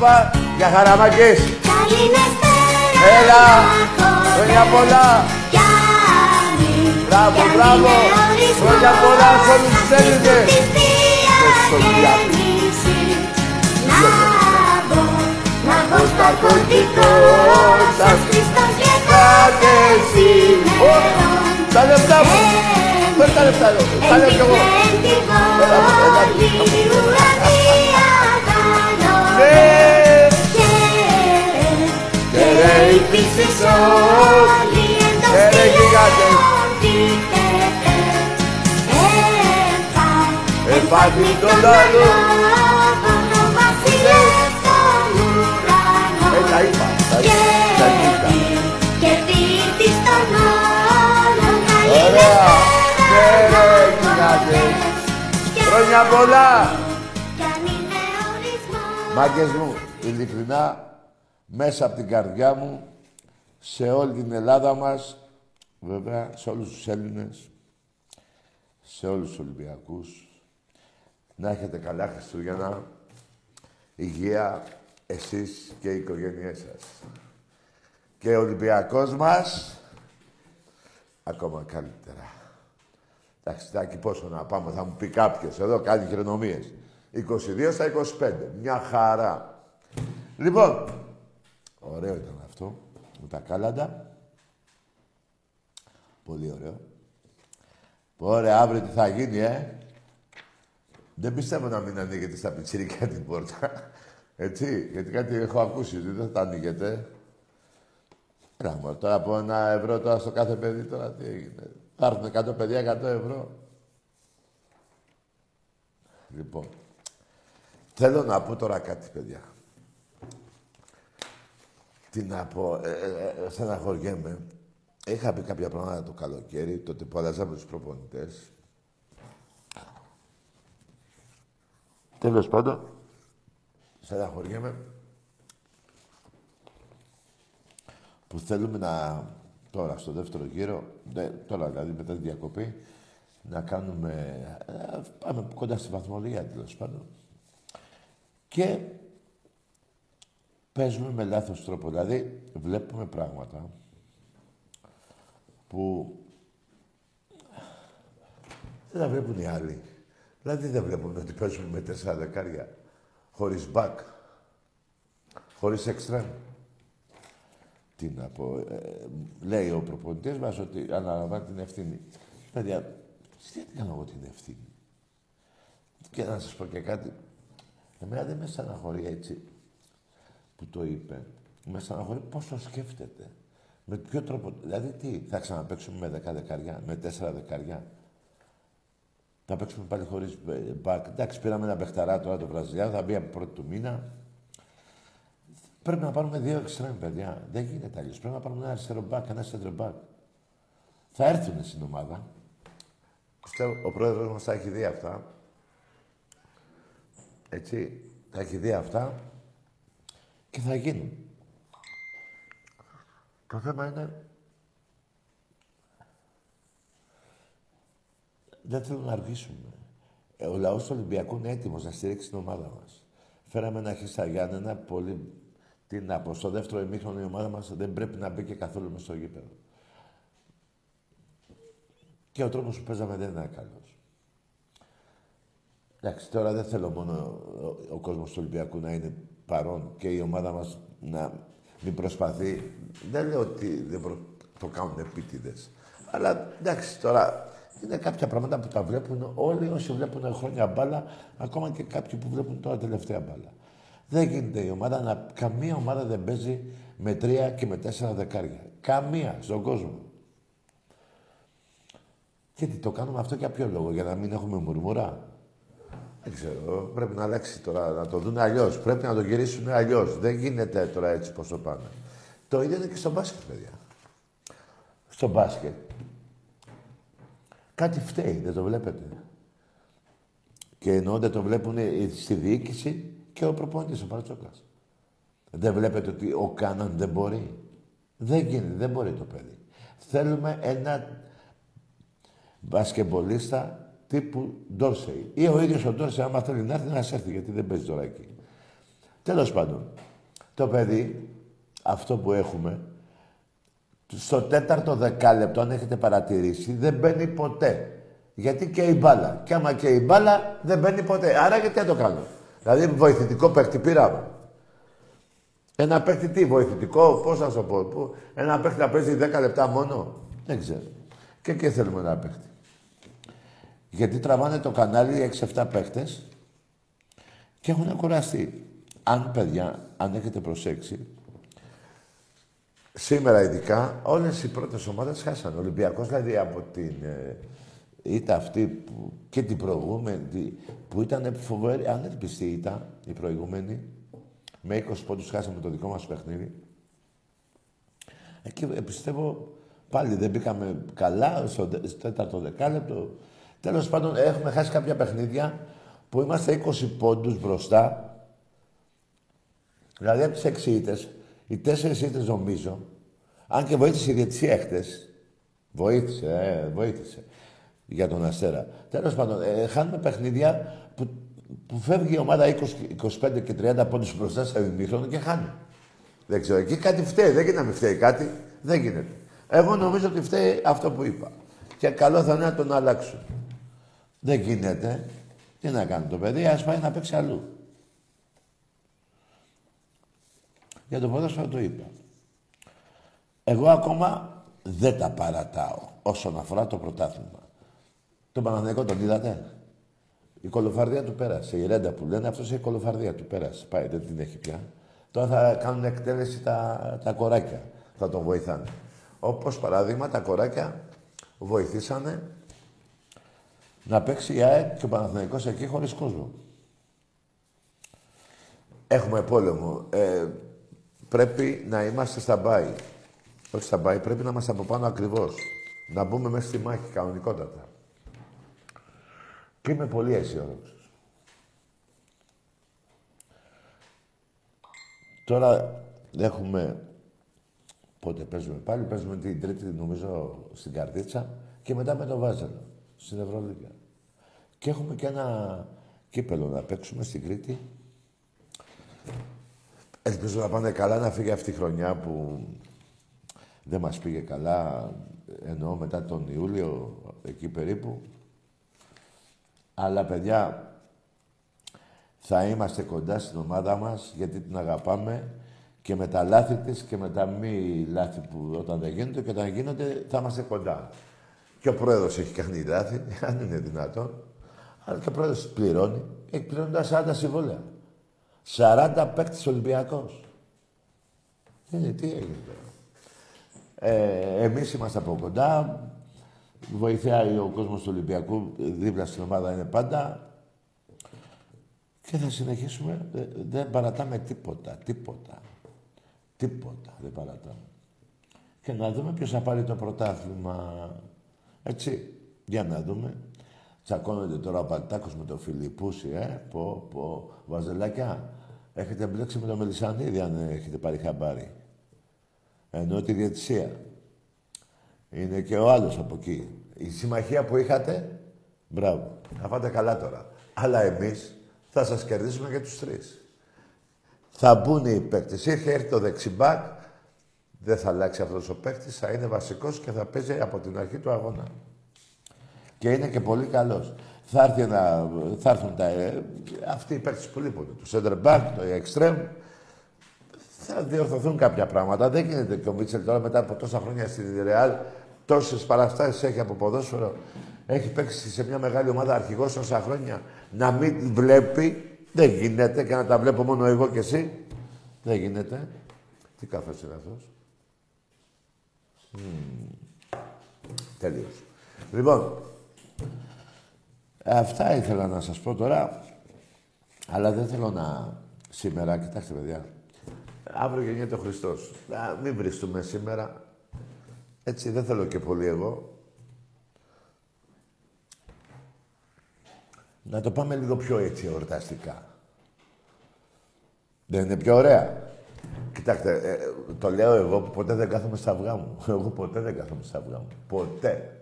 Όπα, για χαραμάκες. Έλα, χρόνια πολλά. Μπράβο, μπράβο. Χρόνια πολλά σε όλους τους Έλληνες. Και στον Ναός ναρκωτικός, σας Χριστός και σήμερα. Τα λεφτά μου. Φέρ τα λεφτά εδώ. Τα λέω κι εγώ. Επάθη τον άλλο Ε, τα είπα, τα είπα, τα είπα. Ωραία, και ρε γιγάντες Χρόνια πολλά! Μάγκες μου, ειλικρινά, μέσα από την καρδιά μου, σε όλη την Ελλάδα μας, βέβαια, σε όλους τους Έλληνες, σε όλους τους Ολυμπιακούς, να έχετε καλά Χριστούγεννα, υγεία, εσείς και οι οικογένειές σας. Και ο Ολυμπιακός μας, ακόμα καλύτερα. Εντάξει, τάκι, πόσο να πάμε, θα μου πει κάποιος εδώ, κάνει χειρονομίες. 22 στα 25. Μια χαρά. Λοιπόν, ωραίο ήταν αυτό. Με τα κάλαντα. Πολύ ωραίο. Ωραία, αύριο τι θα γίνει, ε; Δεν πιστεύω να μην ανοίγετε στα πιτσίρικα την πόρτα. Έτσι, γιατί κάτι έχω ακούσει, ότι δεν θα ανοίγετε. Έλα, μωρέ, τώρα από ένα ευρώ τώρα στο κάθε παιδί, τώρα τι έγινε. Θα έρθουν 100 παιδιά, 100 ευρώ. Λοιπόν, Θέλω να πω τώρα κάτι, παιδιά. Τι να πω, ε, ε, ε, στεναχωριέμαι. Είχα πει κάποια πράγματα το καλοκαίρι, τότε που αλλάζαμε τους προπονητές. Τέλος πάντων, στεναχωριέμαι που θέλουμε να, τώρα στο δεύτερο γύρο, τώρα δηλαδή μετά τη διακοπή, να κάνουμε, ε, πάμε κοντά στη βαθμολογία τέλος πάντων. Και παίζουμε με λάθος τρόπο. Δηλαδή, βλέπουμε πράγματα που δεν τα βλέπουν οι άλλοι. Δηλαδή, δεν βλέπουν ότι παίζουμε με τέσσερα δεκάρια, χωρίς μπακ, χωρίς εξτρέμ. Τι να πω, ε, λέει ο προπονητής μας ότι αναλαμβάνει την ευθύνη. Παιδιά, τι κάνω εγώ την ευθύνη; Και να σας πω και κάτι, Εμένα δεν με στεναχωρεί έτσι που το είπε. Με στεναχωρεί πώς το σκέφτεται. Με ποιο τρόπο, δηλαδή τι, θα ξαναπαίξουμε με δεκά δεκαριά, με τέσσερα δεκαριά. Θα παίξουμε πάλι χωρίς μπακ. Εντάξει, πήραμε ένα παιχταρά τώρα το Βραζιλιάνο, θα μπει από πρώτη του μήνα. Πρέπει να πάρουμε δύο εξτρέμ, παιδιά. Δεν γίνεται αλλιώς. Πρέπει να πάρουμε ένα αριστερό μπακ, ένα center μπακ. Θα έρθουν στην ομάδα. Πιστεύω, ο πρόεδρος μας θα έχει δει αυτά. Έτσι, θα έχει δει αυτά και θα γίνουν. Το θέμα είναι δεν θέλουν να αργήσουμε. Ε, ο λαός του Ολυμπιακού είναι έτοιμος να στηρίξει την ομάδα μας. Φέραμε ένα χίστα Γιάννενα πολύ. Τι να πω, στο δεύτερο ημίχρονο η ομάδα μας δεν πρέπει να μπει και καθόλου μες στο γήπεδο. Και ο τρόπος που παίζαμε δεν ήταν καλός. Εντάξει, τώρα δεν θέλω μόνο ο, ο κόσμος του Ολυμπιακού να είναι παρόν και η ομάδα μας να μην προσπαθεί. Δεν λέω ότι δεν προ... το κάνουν επίτηδες. Αλλά εντάξει, τώρα είναι κάποια πράγματα που τα βλέπουν όλοι όσοι βλέπουν χρόνια μπάλα, ακόμα και κάποιοι που βλέπουν τώρα τελευταία μπάλα. Δεν γίνεται η ομάδα να. Καμία ομάδα δεν παίζει με τρία και με τέσσερα δεκάρια. Καμία στον κόσμο. Και τι το κάνουμε αυτό για ποιο λόγο, για να μην έχουμε μουρμουρά. Δεν ξέρω, πρέπει να αλλάξει τώρα, να το δουν αλλιώς. Πρέπει να το γυρίσουν αλλιώς. Δεν γίνεται τώρα έτσι πώ το πάνε. Το ίδιο είναι και στο μπάσκετ, παιδιά. Στο μπάσκετ Κάτι φταίει, δεν το βλέπετε. Και ενώ δεν το βλέπουν στη διοίκηση και ο προπονητής, ο Παρατσόκας. Δεν βλέπετε ότι ο Κάναν δεν μπορεί. Δεν γίνεται, δεν μπορεί το παιδί. Θέλουμε ένα μπασκεμπολίστα τύπου Ντόρσεϊ. Ή ο ίδιος ο Ντόρσεϊ, άμα θέλει να έρθει, να έρθει, γιατί δεν παίζει τώρα εκεί. Τέλος πάντων, το παιδί, αυτό που έχουμε, στο τέταρτο δεκάλεπτο, αν έχετε παρατηρήσει, δεν μπαίνει ποτέ. Γιατί και η μπάλα. Και άμα και η μπάλα δεν μπαίνει ποτέ. Άρα γιατί να το κάνω; Δηλαδή βοηθητικό παίχτη πήραμε. Ένα παίχτη τι, βοηθητικό, πώς να σου πω. ένα παίχτη να παίζει 10 λεπτά μόνο; Δεν ξέρω. Και εκεί θέλουμε ένα παίχτη. Γιατί τραβάνε το κανάλι 6-7 παίχτε και έχουν κουραστεί. Αν παιδιά, αν έχετε προσέξει, Σήμερα ειδικά όλες οι πρώτες ομάδες χάσαν. Ο Ολυμπιακός δηλαδή από την ε, ήττα αυτή που, και την προηγούμενη που ήταν φοβερή, ανέλπιστη ήταν η προηγούμενη. Με 20 πόντους χάσαμε το δικό μας παιχνίδι. Εκεί ε, πιστεύω πάλι δεν μπήκαμε καλά στο τέταρτο δεκάλεπτο. Τέλος πάντων έχουμε χάσει κάποια παιχνίδια που είμαστε 20 πόντους μπροστά. Δηλαδή από τις 6 ήττες οι τέσσερις ήττε νομίζω, αν και βοήθησε η διετησία χτε, βοήθησε, ε, βοήθησε για τον Αστέρα. Τέλος πάντων, ε, χάνουμε παιχνίδια που, που φεύγει η ομάδα 20, 25 και 30 πόντους μπροστά σε ημίχρονο και χάνει. Δεν ξέρω, εκεί κάτι φταίει. Δεν γίνεται να μην φταίει κάτι. Δεν γίνεται. Εγώ νομίζω ότι φταίει αυτό που είπα. Και καλό θα είναι να τον αλλάξουν. Δεν γίνεται. Τι να κάνει το παιδί, ας πάει να παίξει αλλού. Για το ποδόσφαιρο το είπα. Εγώ ακόμα δεν τα παρατάω όσον αφορά το πρωτάθλημα. Το Παναθηναϊκό τον είδατε; Η κολοφαρδία του πέρασε. Η ρέντα που λένε αυτός η κολοφαρδία του πέρασε. Πάει, δεν την έχει πια. Τώρα θα κάνουν εκτέλεση τα, τα κοράκια. Θα τον βοηθάνε. Όπως παράδειγμα τα κοράκια βοηθήσανε να παίξει η ΑΕΚ και ο Παναθηναϊκός εκεί χωρίς κόσμο. Έχουμε πόλεμο. Ε, πρέπει να είμαστε στα μπάι. Όχι στα μπάι, πρέπει να είμαστε από πάνω ακριβώς. Να μπούμε μέσα στη μάχη κανονικότατα. Και είμαι πολύ αισιόδοξος. Τώρα έχουμε... Πότε παίζουμε πάλι, παίζουμε την τρίτη νομίζω στην Καρδίτσα και μετά με το Βάζελο, στην Ευρωλίγα. Και έχουμε και ένα κύπελο να παίξουμε στην Κρήτη Ελπίζω να πάνε καλά, να φύγει αυτή η χρονιά που δεν μας πήγε καλά, εννοώ μετά τον Ιούλιο, εκεί περίπου. Αλλά, παιδιά, θα είμαστε κοντά στην ομάδα μας, γιατί την αγαπάμε και με τα λάθη της και με τα μη λάθη που όταν δεν γίνονται και όταν γίνονται θα είμαστε κοντά. Και ο πρόεδρος έχει κάνει λάθη, αν είναι δυνατόν. Αλλά και ο πρόεδρος πληρώνει. Έχει πληρώνει τα 40 συμβόλαια. 40 παίκτης Ολυμπιακός. Είναι, τι έγινε τώρα. Ε, εμείς είμαστε από κοντά. Βοηθάει ο κόσμος του Ολυμπιακού, δίπλα στην ομάδα είναι πάντα. Και θα συνεχίσουμε. Δεν παρατάμε τίποτα, τίποτα. Τίποτα δεν παρατάμε. Και να δούμε ποιος θα πάρει το πρωτάθλημα. Έτσι, για να δούμε. Τσακώνονται τώρα ο Παλτάκος με τον Φιλιππούση, ε. Πω, πω. Βαζελάκια, έχετε μπλέξει με τον Μελισανίδη αν έχετε πάρει χαμπάρι. Ενώ τη διετησία. Είναι και ο άλλος από εκεί. Η συμμαχία που είχατε, μπράβο. Θα πάτε καλά τώρα. Αλλά εμείς θα σας κερδίσουμε και τους τρεις. Θα μπουν οι παίκτες. Είχε έρθει το δεξιμπάκ, δεν θα αλλάξει αυτός ο παίκτης, θα είναι βασικός και θα παίζει από την αρχή του αγώνα. Και είναι και πολύ καλός. Θα, έρθει ένα, θα έρθουν τα, ε, αυτοί οι παίκτες που λείπουν. Το center back, το extreme. Θα διορθωθούν κάποια πράγματα. Δεν γίνεται και ο Μίτσελ τώρα μετά από τόσα χρόνια στην Real, τόσες παραστάσεις έχει από ποδόσφαιρο. Έχει παίξει σε μια μεγάλη ομάδα αρχηγός τόσα χρόνια. Να μην βλέπει, δεν γίνεται και να τα βλέπω μόνο εγώ και εσύ. Δεν γίνεται. Τι καφές είναι αυτός. Mm. Τελείως. Λοιπόν, Αυτά ήθελα να σας πω τώρα. Αλλά δεν θέλω να... Σήμερα, κοιτάξτε παιδιά. Αύριο γεννιέται ο Χριστός. Α, μην βριστούμε σήμερα. Έτσι, δεν θέλω και πολύ εγώ. Να το πάμε λίγο πιο έτσι εορταστικά. Δεν είναι πιο ωραία. Κοιτάξτε, ε, το λέω εγώ που ποτέ δεν κάθομαι στα αυγά μου. Εγώ ποτέ δεν κάθομαι στα αυγά μου. Ποτέ.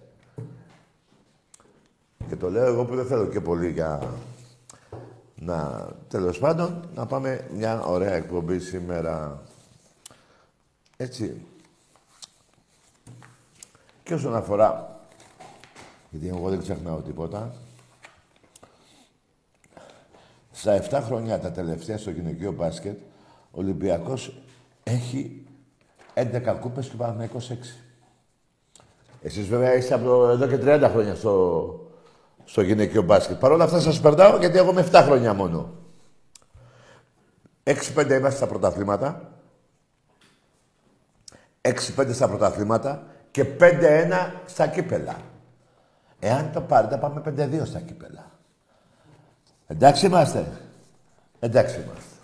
Και το λέω εγώ που δεν θέλω και πολύ για να... Τέλος πάντων, να πάμε μια ωραία εκπομπή σήμερα. Έτσι. Και όσον αφορά, γιατί εγώ δεν ξεχνάω τίποτα, στα 7 χρόνια τα τελευταία στο γυναικείο μπάσκετ, ο Ολυμπιακός έχει 11 κούπες και ο Παναθηναϊκός 6. Εσείς βέβαια είστε από εδώ και 30 χρόνια στο, στο γυναικείο μπάσκετ. Παρ' όλα αυτά σας περνάω γιατί εγώ με 7 χρόνια μόνο. 6-5 είμαστε στα πρωταθλήματα. 6-5 στα πρωταθλήματα και 5-1 στα κύπελα. Εάν το πάρετε πάμε 5-2 στα κύπελα. Εντάξει είμαστε. Εντάξει είμαστε.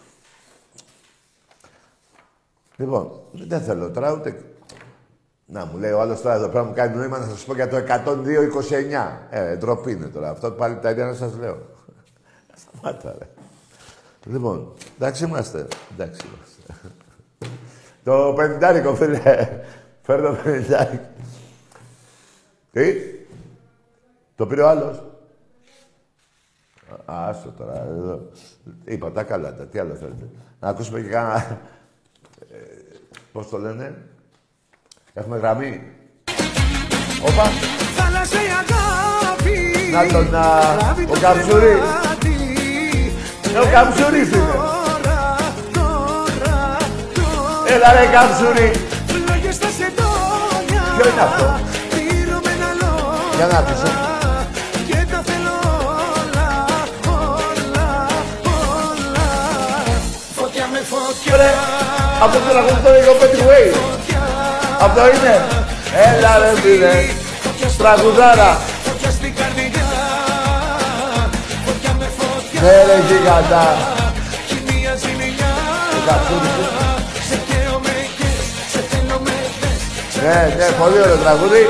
Λοιπόν, δεν θέλω τώρα ούτε να μου λέει ο άλλος τώρα εδώ πέρα μου κάνει νόημα να σας πω για το 102-29. Ε, ντροπή είναι τώρα. Αυτό πάλι τα ίδια να σας λέω. Σταμάτα, ρε. Λοιπόν, εντάξει είμαστε. Εντάξει είμαστε. το πενιντάρικο, φίλε. Φέρνω το πενιντάρικο. Τι; Το πήρε ο άλλος. Άστο τώρα. Εδώ. Είπα τα καλά τα. Τι άλλο θέλετε. Να ακούσουμε και κάνα... Ε, πώς το λένε; Έχουμε γραμμή. Όπα. Να τον, να... ο Καμψουρής. Ε, ο Καμψουρής είναι. Έλα ρε Καμψουρή. Ποιο είναι αυτό; Για να πεις. Ρε, από το τραγούδι το λίγο Way. Αυτό είναι. Έλα ρε φίλε. Τραγουδάρα. Ναι ρε γιγαντά. Ναι, ναι, πολύ ωραίο τραγούδι.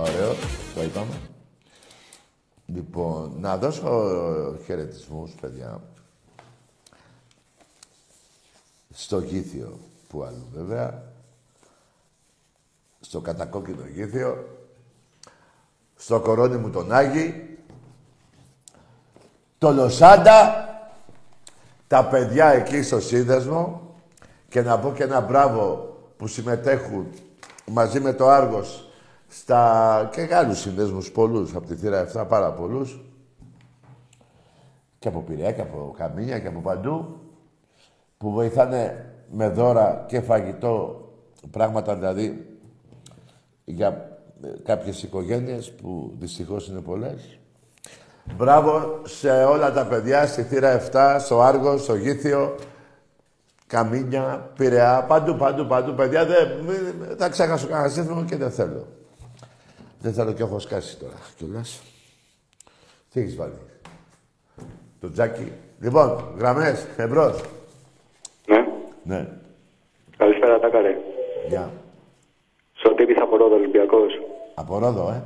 Ωραίο, το είπαμε. Λοιπόν, να δώσω χαιρετισμούς, παιδιά. Στο Κήθιο, που άλλο βέβαια στο κατακόκκινο γήθιο, στο κορώνι μου τον Άγη, το Λοσάντα, τα παιδιά εκεί στο σύνδεσμο και να πω και ένα μπράβο που συμμετέχουν μαζί με το Άργος στα και άλλους συνδέσμους πολλούς, από τη θύρα 7 πάρα πολλούς και από Πειραιά και από Καμίνια και από παντού που βοηθάνε με δώρα και φαγητό πράγματα δηλαδή για ε, κάποιες οικογένειες που δυστυχώς είναι πολλές. Μπράβο σε όλα τα παιδιά, στη θύρα 7, στο Άργο, στο Γήθιο, Καμίνια, Πειραιά, παντού, παντού, παντού. Παιδιά, δεν θα ξέχασω κανένα σύνθημα και δεν θέλω. Δεν θέλω και έχω σκάσει τώρα κιόλας. Τι έχεις βάλει; Το τζάκι. Λοιπόν, γραμμές, εμπρός. Ναι. Ναι. Καλησπέρα, Τάκαρε. Γεια. Σωτήρης από Ρόδο, Ολυμπιακός. Από Ρόδο, ε.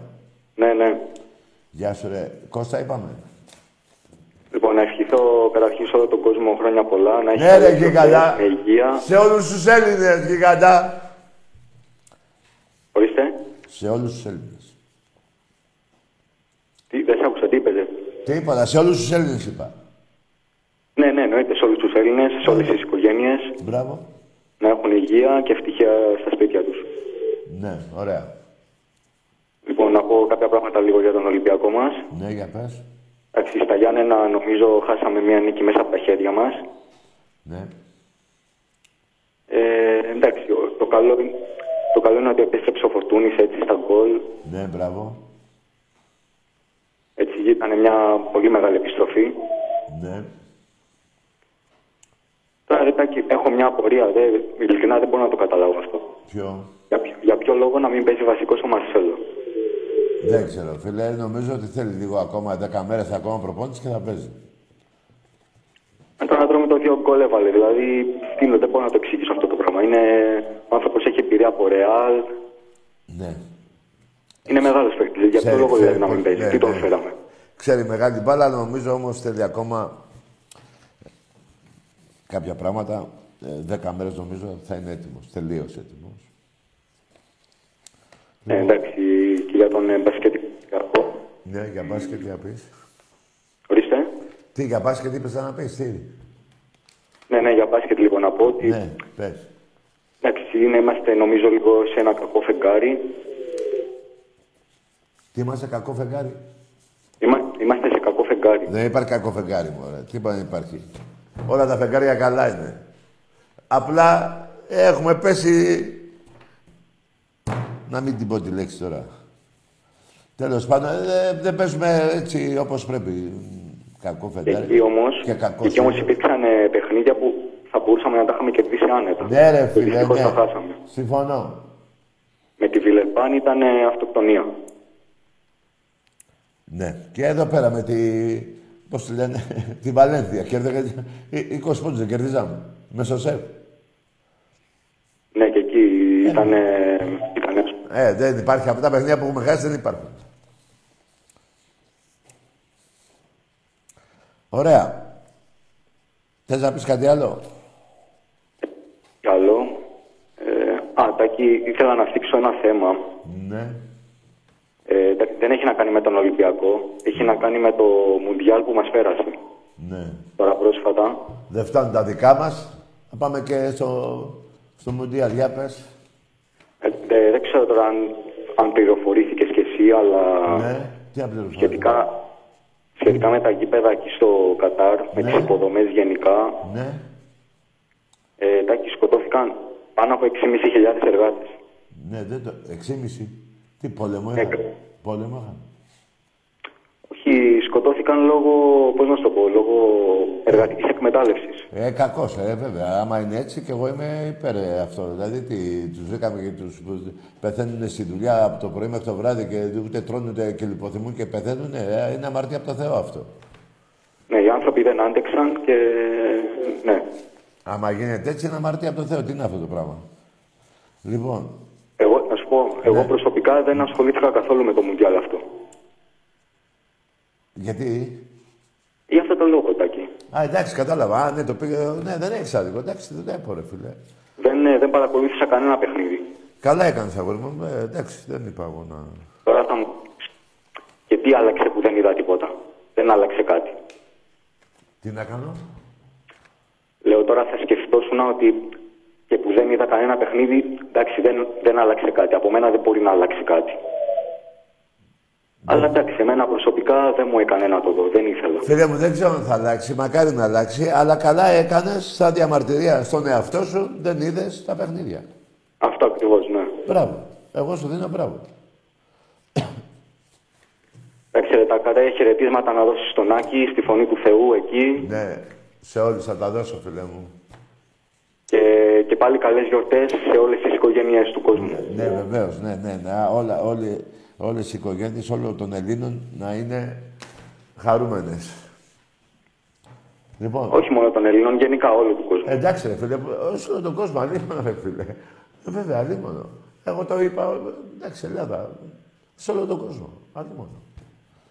Ναι, ναι. Γεια σου, ρε. Κώστα, είπαμε. Λοιπόν, να ευχηθώ καταρχήν σε όλο τον κόσμο χρόνια πολλά. Να έχει Ναι, ρε, καλές γιγαντά. γιορτές, Με υγεία. Σε όλους τους Έλληνες, γιγαντά. Ορίστε. Σε όλους τους Έλληνες. Τι, δεν σε άκουσα, τι είπες. Τι είπα, σε όλους τους Έλληνες είπα. Ναι, ναι, εννοείται σε όλους τους Έλληνες, σε όλες τις οικογένειες. Μπράβο. Να έχουν υγεία και ευτυχία στα σπίτια τους. Ναι, ωραία. Λοιπόν, να πω κάποια πράγματα λίγο για τον Ολυμπιακό μας. Ναι, για πες. Εντάξει, στα Γιάννενα νομίζω χάσαμε μια νίκη μέσα από τα χέρια μας. Ναι. Ε, εντάξει, ο- το καλό, το καλό είναι ότι επέστρεψε ο Φορτούνης έτσι στα γκολ. Ναι, μπράβο. Έτσι ήταν μια πολύ μεγάλη επιστροφή. Ναι. Τώρα ρε Τάκη, έχω μια απορία. Δε, ειλικρινά δεν μπορώ να το καταλάβω αυτό. Ποιο; Για, ποιο- για ποιο λόγο να μην παίζει βασικό ο Μαρσέλο. Δεν ξέρω, φίλε. Νομίζω ότι θέλει λίγο ακόμα, 10 μέρες ακόμα προπόνηση και θα παίζει. Με τον άντρο με το δύο γκολ έβαλε. Δηλαδή, τι είναι, δεν μπορώ να το εξηγήσω αυτό το πράγμα. Είναι ο άνθρωπος έχει εμπειρία από Ρεάλ. Ναι. Είναι μεγάλος παίκτης. Για ποιο Ξέρει, λόγο ξέρει δηλαδή να μην πολύ. παίζει; Ναι, Τι τον ναι. φέραμε; Ξέρει μεγάλη μπάλα, νομίζω όμως θέλει ακόμα κάποια πράγματα. Ε, δέκα μέρες νομίζω θα είναι έτοιμος, τελείως έτοιμος. Ε, εντάξει, και για τον ε, μπασκετικό. Ναι, για μπάσκετ τι να πεις. Ορίστε. Τι, για μπάσκετ είπες να πεις, τι; Ναι, ναι, για μπάσκετ λίγο να πω ότι. Ναι, πες. Εντάξει, είναι, είμαστε νομίζω λίγο σε ένα κακό φεγγάρι. Τι είμαστε κακό φεγγάρι; Είμα, είμαστε σε κακό φεγγάρι. Δεν υπάρχει κακό φεγγάρι μου, ωραία. Τι είπα δεν υπάρχει. Όλα τα φεγγάρια καλά είναι. Απλά έχουμε πέσει... Να μην την πω τη λέξη τώρα. Τέλος πάντων, ε, δεν παίζουμε έτσι όπως πρέπει. Κακό φεγγάρι. Εκεί όμω Και κακό εκεί όμως είναι. υπήρξαν ε, παιχνίδια που θα μπορούσαμε να τα είχαμε κερδίσει άνετα. Ναι ρε Και φίλε, δυστυχώς ναι. τα χάσαμε. Συμφωνώ. Με τη Βιλερμπάν ήταν ε, αυτοκτονία. Ναι. Και εδώ πέρα με τη... Πώς τη λένε, τη Βαλένθια. Κέρδε 20 πόντους δεν κερδίζαμε. Μέσω σεφ. Ναι, και εκεί ήταν. ε, ήταν Ε, δεν υπάρχει. Από τα παιχνίδια που έχουμε χάσει δεν υπάρχουν. Ωραία. Θες να πεις κάτι άλλο; καλό. Ε, α, Τάκη, ήθελα να θίξω ένα θέμα. Ναι. Ε, εντάξει, δεν έχει να κάνει με τον Ολυμπιακό. Έχει να κάνει με το Μουντιάλ που μας πέρασε. Ναι. Τώρα πρόσφατα. Δεν φτάνουν τα δικά μας. Θα πάμε και στο, στο Μουντιάλ. Για πες. Ε, δε- δεν ξέρω τώρα αν, αν πληροφορήθηκες κι εσύ, αλλά Ναι. Τι να πληροφορήσω. σχετικά, σχετικά με τα γήπεδα εκεί στο Κατάρ, με Ναι. τις υποδομές γενικά, Ναι. ε, Τάκη, σκοτώθηκαν πάνω από 6.500 εργάτες. Ναι, δεν το... Εξήμιση. Τι πόλεμο Ναι, είχαν; κα- Πόλεμο είχαν; Όχι, σκοτώθηκαν λόγω, πώς να σου το πω, λόγω εργατικής εκμετάλλευσης. Ε, κακός, ε, βέβαια. Άμα είναι έτσι και εγώ είμαι υπέρ ε, αυτό. Δηλαδή, τι, τους βρήκαμε και τους που πεθαίνουν στη δουλειά από το πρωί μέχρι το βράδυ και ούτε τρώνε ούτε και λιποθυμούν και πεθαίνουν. Ε, είναι αμαρτία από το Θεό αυτό. Ναι, οι άνθρωποι δεν άντεξαν και ναι. Άμα γίνεται έτσι, είναι αμαρτία από το Θεό. Τι είναι αυτό το πράγμα; Λοιπόν, Εγώ, να σου πω, εγώ Ναι. προσωπικά δεν ασχολήθηκα καθόλου με το Μουντιάλ αυτό. γιατί; Ή αυτό το λόγο, Τάκη. Α, εντάξει, κατάλαβα. Α, ναι, το πήγε. Ναι, δεν έχεις άδικο. Εντάξει, δεν έχω, ρε φίλε. Δεν, ε, δεν παρακολούθησα κανένα παιχνίδι. Καλά έκανες, αγόρι μου. Ε, εντάξει, δεν είπα εγώ να. Τώρα θα μου Και τι άλλαξε που δεν είδα τίποτα. Δεν άλλαξε κάτι. Τι να κάνω; Λέω τώρα θα σκεφτόσουν ότι και που δεν είδα κανένα παιχνίδι, εντάξει δεν, δεν άλλαξε κάτι. Από μένα δεν μπορεί να αλλάξει κάτι. Αλλά εντάξει, εμένα προσωπικά δεν μου έκανε να το δω. Δεν ήθελα. Φίλε μου, δεν ξέρω αν θα αλλάξει. Μακάρι να αλλάξει. Αλλά καλά έκανες σαν διαμαρτυρία στον εαυτό σου. Δεν είδες τα παιχνίδια. Αυτό ακριβώς, ναι. Μπράβο. Εγώ σου δίνω μπράβο. Εντάξει, ρε, τα κατά χαιρετίσματα να δώσεις στον Άκη, στη φωνή του Θεού εκεί. Ναι, σε όλους θα τα δώσω, φίλε μου. Και, και πάλι καλές γιορτές σε όλες τις οικογένειες του κόσμου. Ναι, βεβαίως, ναι, ναι, ναι. Όλα, όλοι, όλες οι οικογένειες όλων των Ελλήνων να είναι χαρούμενες. Λοιπόν, Όχι μόνο των Ελλήνων, γενικά όλου του κόσμου. εντάξει ρε φίλε, σε όλο τον κόσμο, αλίμονο ρε φίλε. Ε, βέβαια, αλίμονο. Εγώ το είπα, εντάξει, Ελλάδα, σε όλο τον κόσμο, αλίμονο.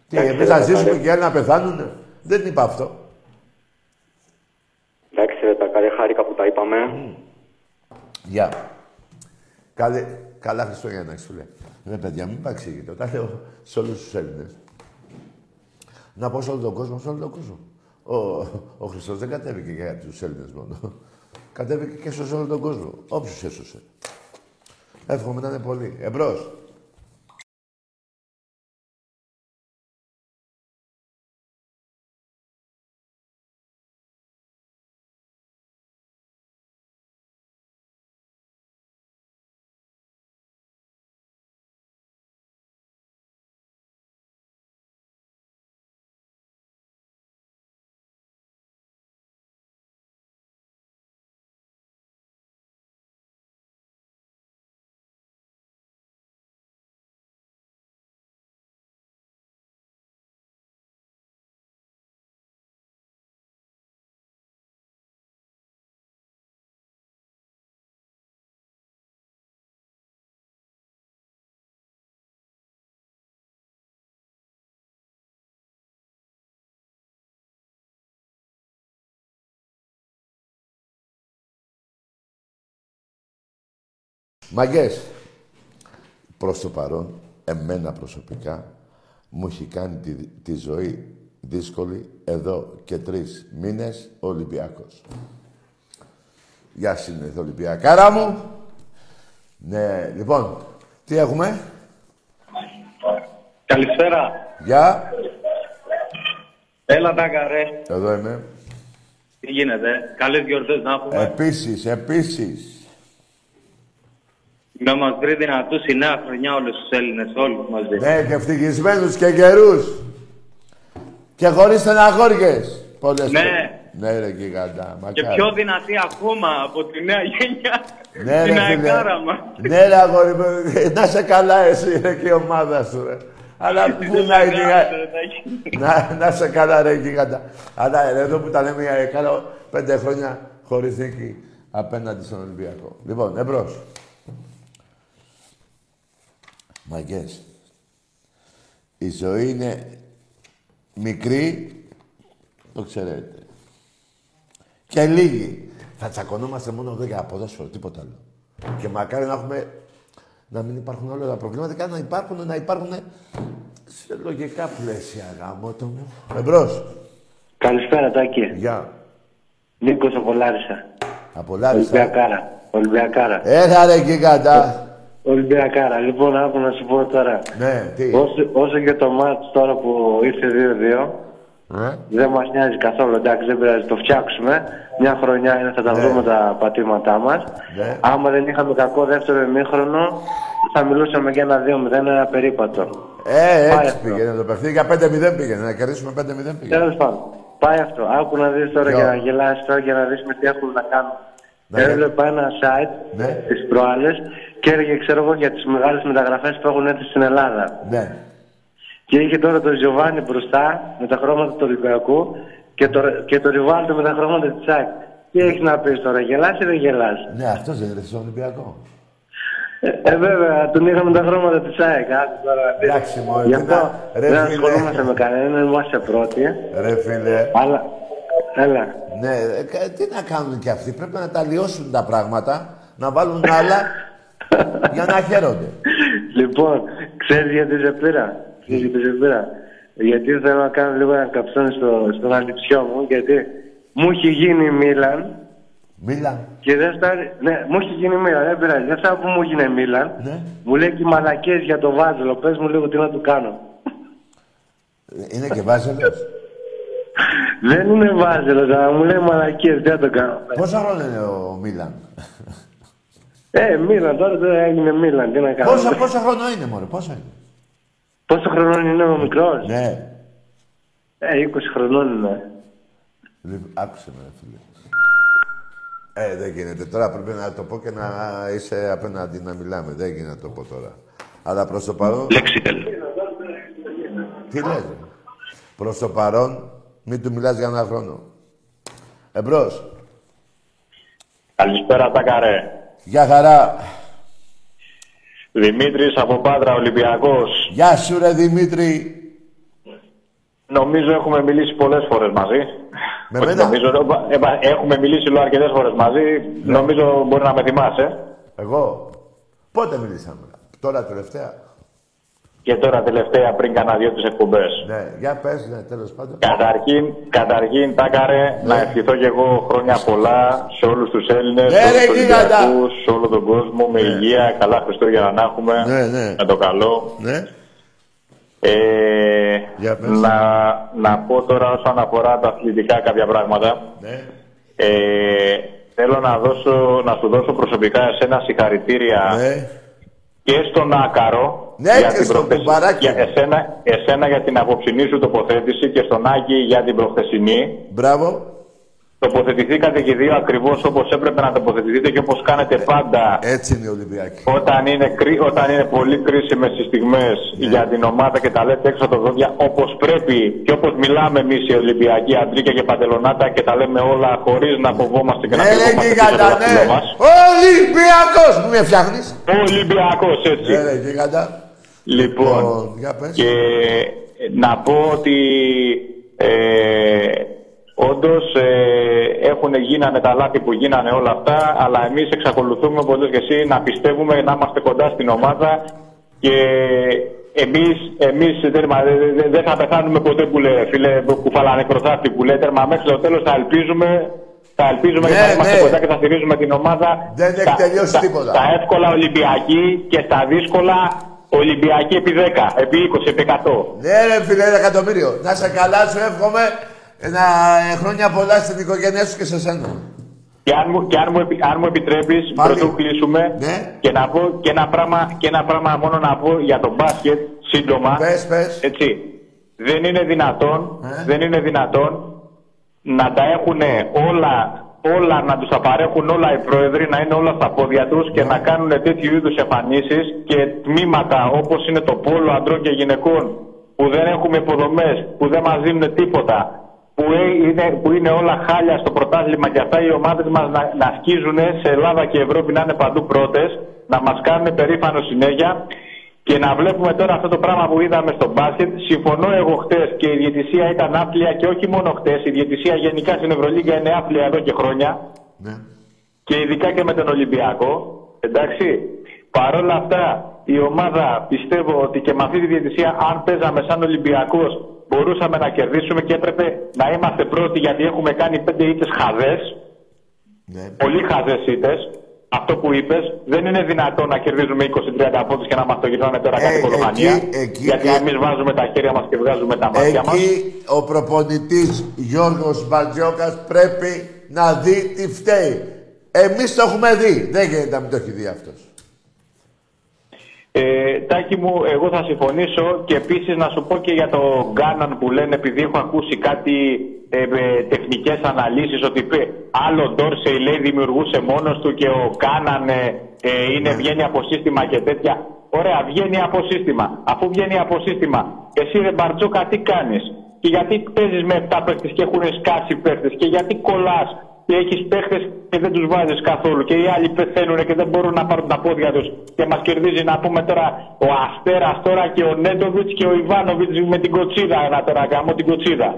Τι, Εντάξει, εμείς να ρε, ζήσουμε καλέ. και άλλοι να πεθάνουν. Δεν είπα αυτό. Εντάξει, ρε, τα καλέ χάρηκα που τα είπαμε. Γεια. Καλέ, καλά Χριστούγεννα, φίλε. Ρε παιδιά, μην παρεξηγείτε. Όταν λέω σε όλους τους Έλληνες. Να πω σε όλο τον κόσμο, σε όλο τον κόσμο. Ο, ο Χριστός δεν κατέβηκε για τους Έλληνες μόνο. Κατέβηκε και σε όλο τον κόσμο. Όποιου έσωσε. Εύχομαι να είναι πολύ. Εμπρός. Μαγκές, προς το παρόν, εμένα προσωπικά, μου έχει κάνει τη, τη ζωή δύσκολη εδώ και τρεις μήνες ο Ολυμπιακός. Γεια συνήθω Ολυμπιακάρα μου. Ναι, λοιπόν, τι έχουμε; Καλησπέρα. Γεια, Έλα Τάγκα ρε. εδώ είμαι. Τι γίνεται. Καλές γιορτές να έχουμε. Επίσης, επίσης. Να μας βρει δυνατούς η νέα χρονιά όλους τους Έλληνες, όλους μαζί. Ναι, και ευτυχισμένους και γερούς. Και χωρίς στεναχώριες. Πολλές Ναι. φορές. Ναι, ρε γιγαντά. Και μακάρι. πιο δυνατή ακόμα από τη νέα γενιά. Ναι, την ρε, φίλε. αεκάρα μας. Ναι, ρε, αγόρι μου. Να σε καλά εσύ, ρε, και η ομάδα σου, ρε. Αλλά πού να είναι... η- να, να σε καλά, ρε, γίγαντα. Αλλά ρε, εδώ που τα λέμε για εκάρα, πέντε χρόνια χωρίς νίκη απέναντι στον Ολυμπιακό. Λοιπόν, εμπρός. Μαγκές. Η ζωή είναι μικρή, το ξέρετε. Και λίγοι. Θα τσακωνόμαστε μόνο εδώ για ποδόσφαιρο, τίποτα άλλο. Και μακάρι να έχουμε... Να μην υπάρχουν όλα τα προβλήματα και αν να υπάρχουν, να υπάρχουν σε λογικά πλαίσια, γάμο το μου. Εμπρός. Καλησπέρα Τάκη. Γεια. Νίκος από Λάρισα. Από Λάρισα. Ολυμπιακάρα. Ολυμπιακάρα. Έλα ρε γιγάντα. Ολυμπιακάρα. Λοιπόν, άκου να σου πω τώρα. Ναι, τι; Όσο, όσο και το μάτς τώρα που ήρθε 2-2, Ε; δεν μας νοιάζει καθόλου. Εντάξει, δεν πειράζει, το φτιάξουμε. Μια χρονιά είναι, θα τα Ναι. βρούμε τα πατήματά μας. Ναι. Άμα δεν είχαμε κακό δεύτερο ημίχρονο, θα μιλούσαμε για ένα 2-0, ένα περίπατο. Ε, Πάει έτσι αυτό. πήγαινε το παιχνίδι. Για 5-0 πήγαινε. Να κερδίσουμε 5-0 πήγαινε. Τέλος πάντων. Πάει αυτό. Άκου να δεις τώρα Ποιο; για να γελάσεις τώρα για να δεις με τι έχουν να κάνουν. Ναι. Έβλεπα ένα site Ναι. τις προάλλες και έλεγε, ξέρω εγώ, για τις μεγάλες μεταγραφές που έχουν έρθει στην Ελλάδα. Ναι. Και είχε τώρα τον Γιωβάνι μπροστά με τα χρώματα του Ολυμπιακού και το, και το Ριβάλτο με τα χρώματα της ΑΕΚ. Τι έχεις να πεις τώρα, γελάς ή δεν γελάς; Ναι, αυτός δεν είναι στον Ολυμπιακό. Ε, ε, βέβαια, τον είχαμε τα χρώματα της ΑΕΚ. Άκου τώρα. Εντάξει, μωρέ, Γι' τι αυτό να- ρε, δεν φίλε. ασχολούμαστε με κανέναν, είμαστε πρώτοι. Ρε φίλε. Αλλά, έλα. Ναι, ε, κα- τι να κάνουν κι αυτοί. Πρέπει να τα λιώσουν τα πράγματα, να βάλουν άλλα για να χαίρονται. Λοιπόν, ξέρεις γιατί σε πήρα; Ξέρεις γιατί σε πήρα; Γιατί θέλω να κάνω λίγο ένα καψόνι στο, στον ανιψιό μου, γιατί μου έχει γίνει η Μίλαν Μίλα. και δεν φτάνει. Ναι, μου έχει γίνει η Μίλαν, δεν πειράζει. Δεν φτάνει που μου έγινε η Μίλαν. Ναι. Μου λέει και μαλακές για το βάζελο. Πες μου λίγο τι να του κάνω. Είναι και βάζελος. δεν είναι βάζελος, αλλά μου λέει μαλακές, δεν το κάνω. Πόσα χρόνια είναι ο Μίλαν; Ε, Μίλαν, τώρα δεν έγινε Μίλαν, τι να κάνω. πόσα, πόσα χρόνο είναι, μωρέ, πόσα είναι; Πόσο χρονών είναι ο μικρός; Ναι. Ε, 20 χρονών είναι. Λοιπόν, άκουσε με, ρε φίλε. Ε, δεν γίνεται. Τώρα πρέπει να το πω και να είσαι απέναντι να μιλάμε. Δεν γίνεται να το πω τώρα. Αλλά προς το παρόν... Λέξιτελ. Τι λες, ρε; Προς το παρόν, μην του μιλάς για ένα χρόνο. Εμπρός. Καλησπέρα Τάκαρε. Γεια χαρά. Δημήτρης από Πάτρα, Ολυμπιακός. Γεια σου ρε Δημήτρη. Νομίζω έχουμε μιλήσει πολλές φορές μαζί. Με Όχι, μένα; Νομίζω, ε, ε, έχουμε μιλήσει λέω, αρκετές φορές μαζί. Ναι. Νομίζω μπορεί να με θυμάσαι. Εγώ; Πότε μιλήσαμε; Τώρα τελευταία; Και τώρα τελευταία πριν κάνα δύο τις εκπομπές. Ναι, για πες, ναι, τέλος πάντων. Καταρχήν, καταρχήν Τάκαρε, να ευχηθώ και εγώ χρόνια πολλά σε όλους τους Έλληνες, Ναι, σε όλους ρε, τους γίγαντα. Ολυμπιακούς, σε όλο τον κόσμο, με υγεία, καλά Χριστούγεννα να έχουμε, Ναι, ναι. με το καλό. Ναι. Ε, Για πες. να, να πω τώρα όσον αφορά τα αθλητικά κάποια πράγματα. Ναι. Ε, θέλω να, δώσω, να σου δώσω προσωπικά εσένα συγχαρητήρια Ναι. Και στον Άκαρο. Ναι, και στον προχθεσ- κουμπαράκι. για εσένα, εσένα για την απόψινή σου τοποθέτηση και στον Άκη για την προχθεσινή. Μπράβο. Τοποθετηθήκατε και οι δύο ακριβώς όπως έπρεπε να τοποθετηθείτε και όπως κάνετε πάντα Έτσι είναι οι Ολυμπιακοί. όταν είναι, κρί- όταν είναι πολύ κρίσιμες οι στιγμές Ναι. για την ομάδα και τα λέτε έξω από τα δόντια όπως πρέπει και όπως μιλάμε εμείς οι Ολυμπιακοί Αντρίκια και Παντελονάτα και τα λέμε όλα χωρίς να φοβόμαστε και να Ναι, ρε κρυβόμαστε πίσω από γίγαντα, τα ναι. φίλια μας. Ολυμπιακός! Μου με φτιάχνεις; Ο Ολυμπιακός έτσι. Ναι, ρε γίγαντα. Λοιπόν, για πες. και να πω ότι ε, όντως ε, έχουν γίνανε τα λάθη που γίνανε όλα αυτά, αλλά εμείς εξακολουθούμε όπως λες και εσύ να πιστεύουμε να είμαστε κοντά στην ομάδα και εμείς, εμείς τέρμα, δε- δε- δεν θα πεθάνουμε ποτέ που λέει, φίλε, κουφαλάνε πρωτάθλη που λέει, τέρμα μέχρι το τέλος θα ελπίζουμε θα ελπίζουμε και Ναι, θα είμαστε ναι. κοντά και θα στηρίζουμε την ομάδα. Δεν έχει Στα- τελειώσει στα- τίποτα. Στα εύκολα Ολυμπιακή και στα δύσκολα Ολυμπιακή επί 10, επί 20, επί 100. Ναι, ρε φίλε, ένα εκατομμύριο. Να σε καλά, σου εύχομαι να ε, χρόνια πολλά στην οικογένειά σου και σε σένα. Και αν μου, και αν μου, επι- αν μου επιτρέπεις, Πάλι. πρωτού κλείσουμε, Ναι. και να πω και ένα, πράγμα, και ένα πράγμα μόνο να πω για το μπάσκετ, σύντομα. Πες, πες. Έτσι. Δεν είναι δυνατόν, Ε. δεν είναι δυνατόν να τα έχουν όλα, όλα να τους τα παρέχουν όλα οι πρόεδροι, να είναι όλα στα πόδια τους και να κάνουν τέτοιου είδους εμφανίσεις και τμήματα όπως είναι το πόλο αντρών και γυναικών που δεν έχουμε υποδομές, που δεν μας δίνουν τίποτα, που ε- είναι, που είναι όλα χάλια στο πρωτάθλημα και αυτά οι ομάδες μας να, να σκίζουν σε Ελλάδα και Ευρώπη να είναι παντού πρώτες, να μας κάνουν περήφανο συνέχεια και να βλέπουμε τώρα αυτό το πράγμα που είδαμε στο μπάσκετ. Συμφωνώ εγώ χτες και η διαιτησία ήταν άπλια και όχι μόνο χτες. Η διαιτησία γενικά στην Ευρωλίγκα είναι άπλια εδώ και χρόνια. Ναι. Και ειδικά και με τον Ολυμπιακό. Εντάξει. Παρ' όλα αυτά, η ομάδα πιστεύω ότι και με αυτή τη διαιτησία, αν παίζαμε σαν Ολυμπιακός, μπορούσαμε να κερδίσουμε και έπρεπε να είμαστε πρώτοι γιατί έχουμε κάνει πέντε ήττες χαδές. Ναι. Πολύ χαζέ ήττες. Αυτό που είπες, δεν είναι δυνατόν να κερδίζουμε 20-30 πόντους και να μα το γυρνάνε τώρα Ε, κάτι κολομανία. εκεί- εκεί- γιατί ε, εμείς βάζουμε τα χέρια μας και βγάζουμε τα μάτια μας. Εκεί ο προπονητής Γιώργος Μπαρτζόκας πρέπει να δει τι φταίει. Εμείς το έχουμε δει. Δεν γίνεται να μην το έχει δει αυτός. Ε, Τάκη μου, εγώ θα συμφωνήσω και επίσης να σου πω και για το Γκάναν που λένε επειδή έχω ακούσει κάτι ε, ε, τεχνικές αναλύσεις ότι είπε άλλο Ντόρσεϊ λέει δημιουργούσε μόνος του και ο Γκάναν ε, ε, είναι, βγαίνει από σύστημα και τέτοια. Ωραία, βγαίνει από σύστημα. Αφού βγαίνει από σύστημα, εσύ ρε Μπαρτζόκα τι κάνεις; Και γιατί παίζεις με 7 παίχτες και έχουν σκάσει παίχτες και γιατί κολλάς; Και έχεις παίχτες και δεν τους βάζεις καθόλου. Και οι άλλοι πεθαίνουν και δεν μπορούν να πάρουν τα πόδια τους. Και μας κερδίζει να πούμε τώρα ο Αστέρας τώρα και ο Νέντοβιτς και ο Ιβάνοβιτς με την κοτσίδα. Ένα τώρα γάμο την κοτσίδα.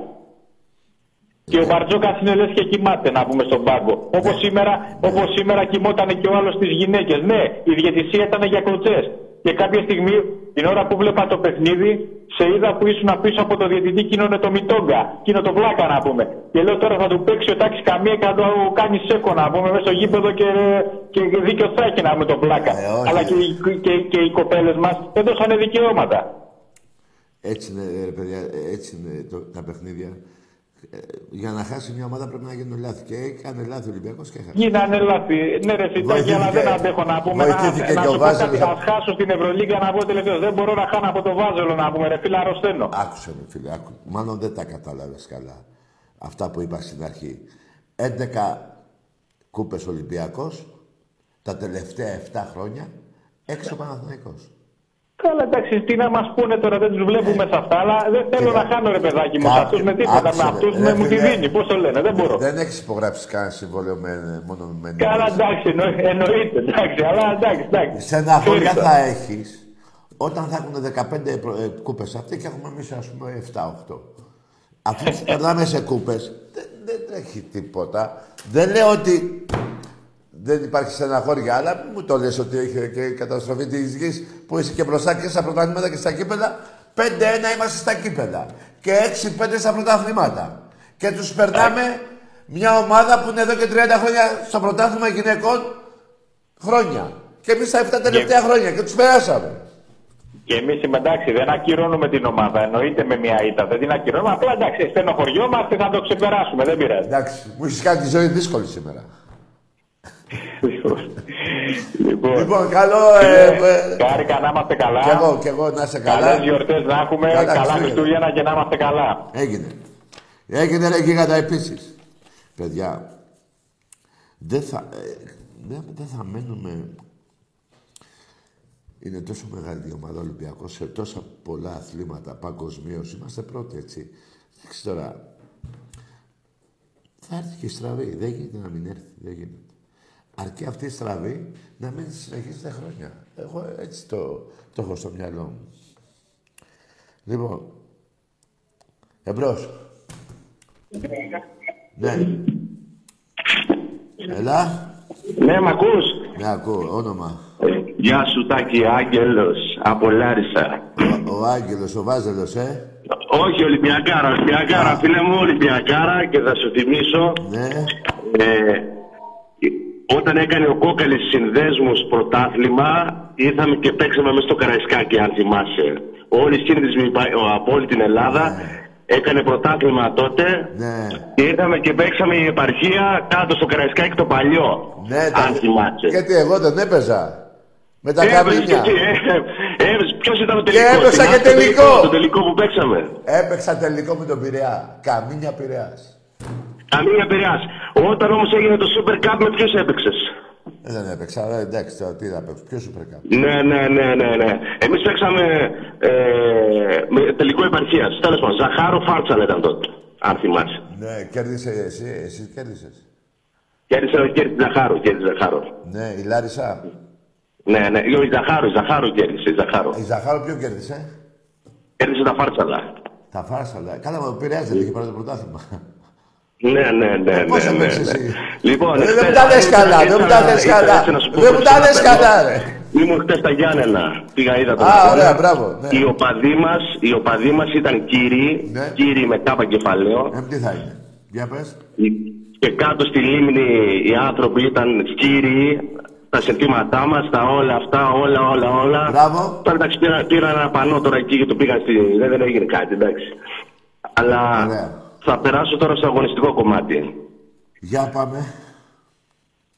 Και ο Μπαρτζόκας είναι λες και κοιμάται να πούμε στον πάγκο. Όπως σήμερα, όπως σήμερα κοιμόταν και ο άλλος στι γυναίκες. Ναι, η διαιτησία ήταν για κλωτσέ. Και κάποια στιγμή, την ώρα που βλέπα το παιχνίδι, σε είδα που ήσουν πίσω από το διαιτητή εκείνο είναι το Μιτόγκα. Εκείνο το βλάκα να πούμε. Και λέω τώρα θα του παίξει ο τάξη καμία και θα το κάνει σέκο να πούμε μέσα στο γήπεδο και, και δίκιο θα έχει να πούμε το βλάκα. Ε, όχι. Αλλά και, οι- και, και οι κοπέλες μας έδωσαν δικαιώματα. Έτσι είναι, ρε παιδιά, έτσι είναι το, τα παιχνίδια. Ε, για να χάσει μια ομάδα πρέπει να γίνουν λάθη. Και έκανε λάθη ο Ολυμπιακός και έχασε. Γίνανε λάθη. Ναι, ρε Φιτάκη, αλλά Βοηθήθηκε- δεν αντέχω να πούμε. Να, βοηθήθηκε να και ο σου πω Βάζελος. κάτι. Ας χάσω στην Ευρωλίγκα να πω τελευταίο. Δεν μπορώ να χάνω από το Βάζελο να πούμε. Ρε φίλε, αρρωσταίνω. Άκουσε με φίλε, άκου. Μάλλον δεν τα κατάλαβες καλά. Αυτά που είπα στην αρχή. 11 κούπες Ολυμπιακός, τα τελευταία 7 χρόνια, έξω Παναθηναϊκός. Καλά, εντάξει, τι να μας πούνε τώρα, δεν τους βλέπουμε σε αυτά, αλλά δεν θέλω Κοίτα. να χάνω ρε παιδάκι μου. Κάποιοι- Αυτούς με τίποτα, άκουσε, με ρε. αυτούς Ρε, με μου τη φίλε. δίνει. Πώς το λένε, δεν μπορώ. Δεν έχεις υπογράψει κανένα συμβόλαιο με, μόνο με Καλά, νίκες. εντάξει, εννο- εννοείται, εντάξει, αλλά εντάξει, εντάξει. Στεναχώρια Ξέρεις θα έχεις όταν θα έχουν 15 προ- ε, κούπες αυτοί και έχουμε εμείς ας πούμε 7-8. Αφού του περνάμε σε κούπες, δεν, δεν τρέχει τίποτα. Δεν λέω ότι δεν υπάρχει στεναχώρια, αλλά μην μου το λες ότι έχει και η καταστροφή της γης που είσαι και μπροστά και στα πρωταθλήματα και στα κύπελα. 5-1 είμαστε στα κύπελα και 6-5 στα πρωταθλήματα. Και τους περνάμε μια ομάδα που είναι εδώ και 30 χρόνια στο πρωτάθλημα γυναικών χρόνια. Και εμείς τα 7 τελευταία χρόνια και τους περάσαμε. Και εμείς εντάξει, δεν ακυρώνουμε την ομάδα. Εννοείται με μια ήττα. Δεν την ακυρώνουμε. Απλά εντάξει, στενοχωριόμαστε, θα το ξεπεράσουμε. Δεν πειράζει. Εντάξει, μου έχεις κάνει τη ζωή δύσκολη σήμερα. Λοιπόν, Λοιπόν, καλό. Ε, ε, χάρηκα να είμαστε καλά. κι εγώ, κι εγώ να είσαι καλά. Καλές γιορτές να έχουμε. Καλά Καλά, Χριστούγεννα. Χριστούγεννα και να είμαστε καλά. Έγινε. Έγινε ρε γίγαντα επίσης. Παιδιά, δεν θα, ε, δεν, δεν θα μένουμε... Είναι τόσο μεγάλη η ομάδα Ολυμπιακός σε τόσα πολλά αθλήματα παγκοσμίως. Είμαστε πρώτοι, έτσι. Εντάξει τώρα. Θα έρθει και η στραβή. Δεν γίνεται να μην έρθει. Δεν γίνεται. Αρκεί αυτή η στραβή να μην συνεχίζεται χρόνια. Εγώ έτσι το, το έχω στο μυαλό μου. Λοιπόν, εμπρός. Ναι. Έλα. Ναι, μ' ακούς; Ναι, ακούω. Όνομα. Γεια σου Τάκη, Άγγελος, από Λάρισα. Ο, ο Άγγελος, ο Βάζελος, ε. Όχι, Ολυμπιακάρα, Ολυμπιακάρα, φίλε μου, Ολυμπιακάρα και θα σου θυμίσω Ναι. ε, όταν έκανε ο Κόκαλης συνδέσμους πρωτάθλημα ήρθαμε και παίξαμε μέσα στο Καραϊσκάκι αν θυμάσαι. Όλη η σύνδεσμη πα- από όλη την Ελλάδα έκανε πρωτάθλημα τότε Ναι. και ήρθαμε και παίξαμε η επαρχία κάτω στο Καραϊσκάκι το παλιό. Ναι, αν θυμάσαι. Γιατί εγώ δεν έπαιζα. Με τα Έπαιζες καμίνια. και εσύ, ε, ε, ε, Ποιος ήταν ο Και τελικός. έπαιξα θυμάσαι και το τελικό. Το τελικό που παίξαμε; Έπαιξα τελικό με τον Πειραιά. Καμίνια Πειραιάς. Καμία Πειραιάς. Όταν όμως έγινε το Super Cup με ποιους έπαιξες; Ε, δεν έπαιξα. Ε, εντάξει, τώρα τι να παίξω. Ποιος σου πρέπει. Ναι, ναι, ναι, ναι, ναι. Εμείς παίξαμε ε, με τελικό επαρχίας. Τέλος πάντων, Ζαχάρο Φάρτσαν ήταν τότε. Αν θυμάσαι. Ναι, κέρδισε εσύ. Εσύ κέρδισες. Κέρδισε ο κέρδισε Ζαχάρο, κέρδισε Ζαχάρο. Ναι, η Λάρισα. Ναι, ναι, η Ζαχάρο, η Ζαχάρο κέρδισε, η Ζαχάρο. Η Ζαχάρο ποιο κέρδισε; Κέρδισε τα Φάρτσαλα. Τα φάρσαλα. Καλά, μα πειράζει, δεν είχε πάρει το πρωτάθλημα. Ναι, ναι, ναι, ναι. Πώς ναι, έπαιξες ναι. εσύ; Λοιπόν, Ε, δεν χθες- μου τα λες καλά, δεν μου τα ήθελα- λες ήθελα καλά. έτσι να σου πω Δεν μου πώς τα να λες παίρνω. καλά, ρε. Ήμουν χτες στα Γιάννενα. Πήγα, είδα τον Α, αγώνα. ωραία, μπράβο, ναι. Οι οπαδοί μας, οι οπαδοί μας ήταν κύριοι, Ναι. κύριοι με κάπα κεφαλαίο. Ε, τι θα είναι; Για πες. Και κάτω στη λίμνη οι άνθρωποι ήταν κύριοι, τα συνθήματά μας, τα όλα αυτά, όλα, όλα, όλα. Μπράβο. Τώρα εντάξει, πήρα, πήρα ένα πανό τώρα εκεί και το πήγα στη... Δεν, δεν έγινε κάτι, εντάξει. Αλλά Ωραία. Θα περάσω τώρα στο αγωνιστικό κομμάτι. Για πάμε.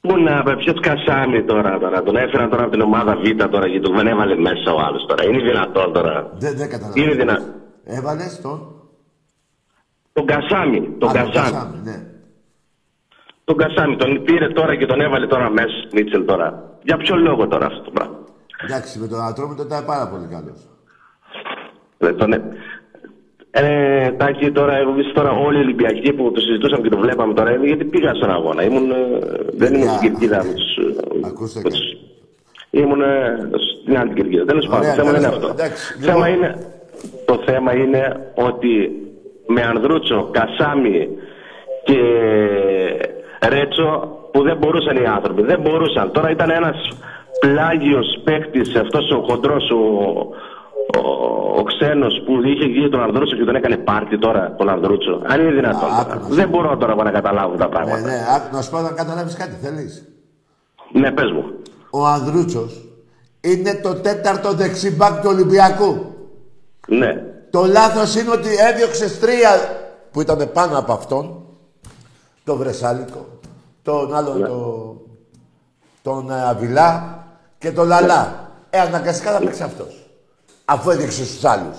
Πού να, ποιος κασάμι τώρα, τώρα. Τον έφεραν τώρα από την ομάδα Β τώρα και τον δεν έβαλε μέσα ο άλλος τώρα. Είναι δυνατόν τώρα. Δεν, δεν καταλαβαίνω. Είναι δυνατόν. Έβαλες τον; Τον Κασάμι, τον Α, Κασάμι. Κασάμι, ναι. Τον Κασάμι, τον πήρε τώρα και τον έβαλε τώρα μέσα, Μίτσελ τώρα. Για ποιο λόγο τώρα αυτό το πράγμα; Εντάξει, με τον Ατρόμητο ήταν πάρα πολύ καλός. Ε, τον, ε, ε, Τάκη, τώρα, εγώ βρίσκω τώρα όλοι οι Ολυμπιακοί που το συζητούσαμε και το βλέπαμε τώρα, ε, γιατί πήγα στον αγώνα. Ήμουν, ε, δεν ήμουν στην Κυρκίδα με τους... ε, Ακούστε με κάτι. τους- Ήμουν ε, στην άλλη Κυρκίδα. Τέλος πάντων, Ωραία, το θέμα δεν είναι τέλος αυτό. πάντων. Εντάξει, θέμα λοιπόν. είναι, το θέμα είναι ότι με Ανδρούτσο, Κασάμι και Ρέτσο που δεν μπορούσαν οι άνθρωποι. Δεν μπορούσαν. Τώρα ήταν ένας πλάγιος παίκτης αυτός ο χοντρός ο, ο, ο ξένος που είχε γίνει τον Ανδρούτσο και τον έκανε πάρτι τώρα τον Ανδρούτσο. Αν είναι δυνατόν. Α, τώρα. άκουσα. Δεν μπορώ τώρα εγώ να καταλάβω τα Ναι, πράγματα. ναι, άκου να σου πω να καταλάβεις κάτι, θέλεις; Ναι, πες μου. Ο Ανδρούτσος είναι το τέταρτο δεξιμπάκ του Ολυμπιακού. Ναι. Το λάθος είναι ότι έδιωξες τρία που ήταν πάνω από αυτόν. Το Βρεσάλικο, τον άλλον Ναι. το, τον ε, Αβιλά και τον Λαλά. Ε, αναγκαστικά θα παίξει αυτός. Αφού έδειξε στους άλλους.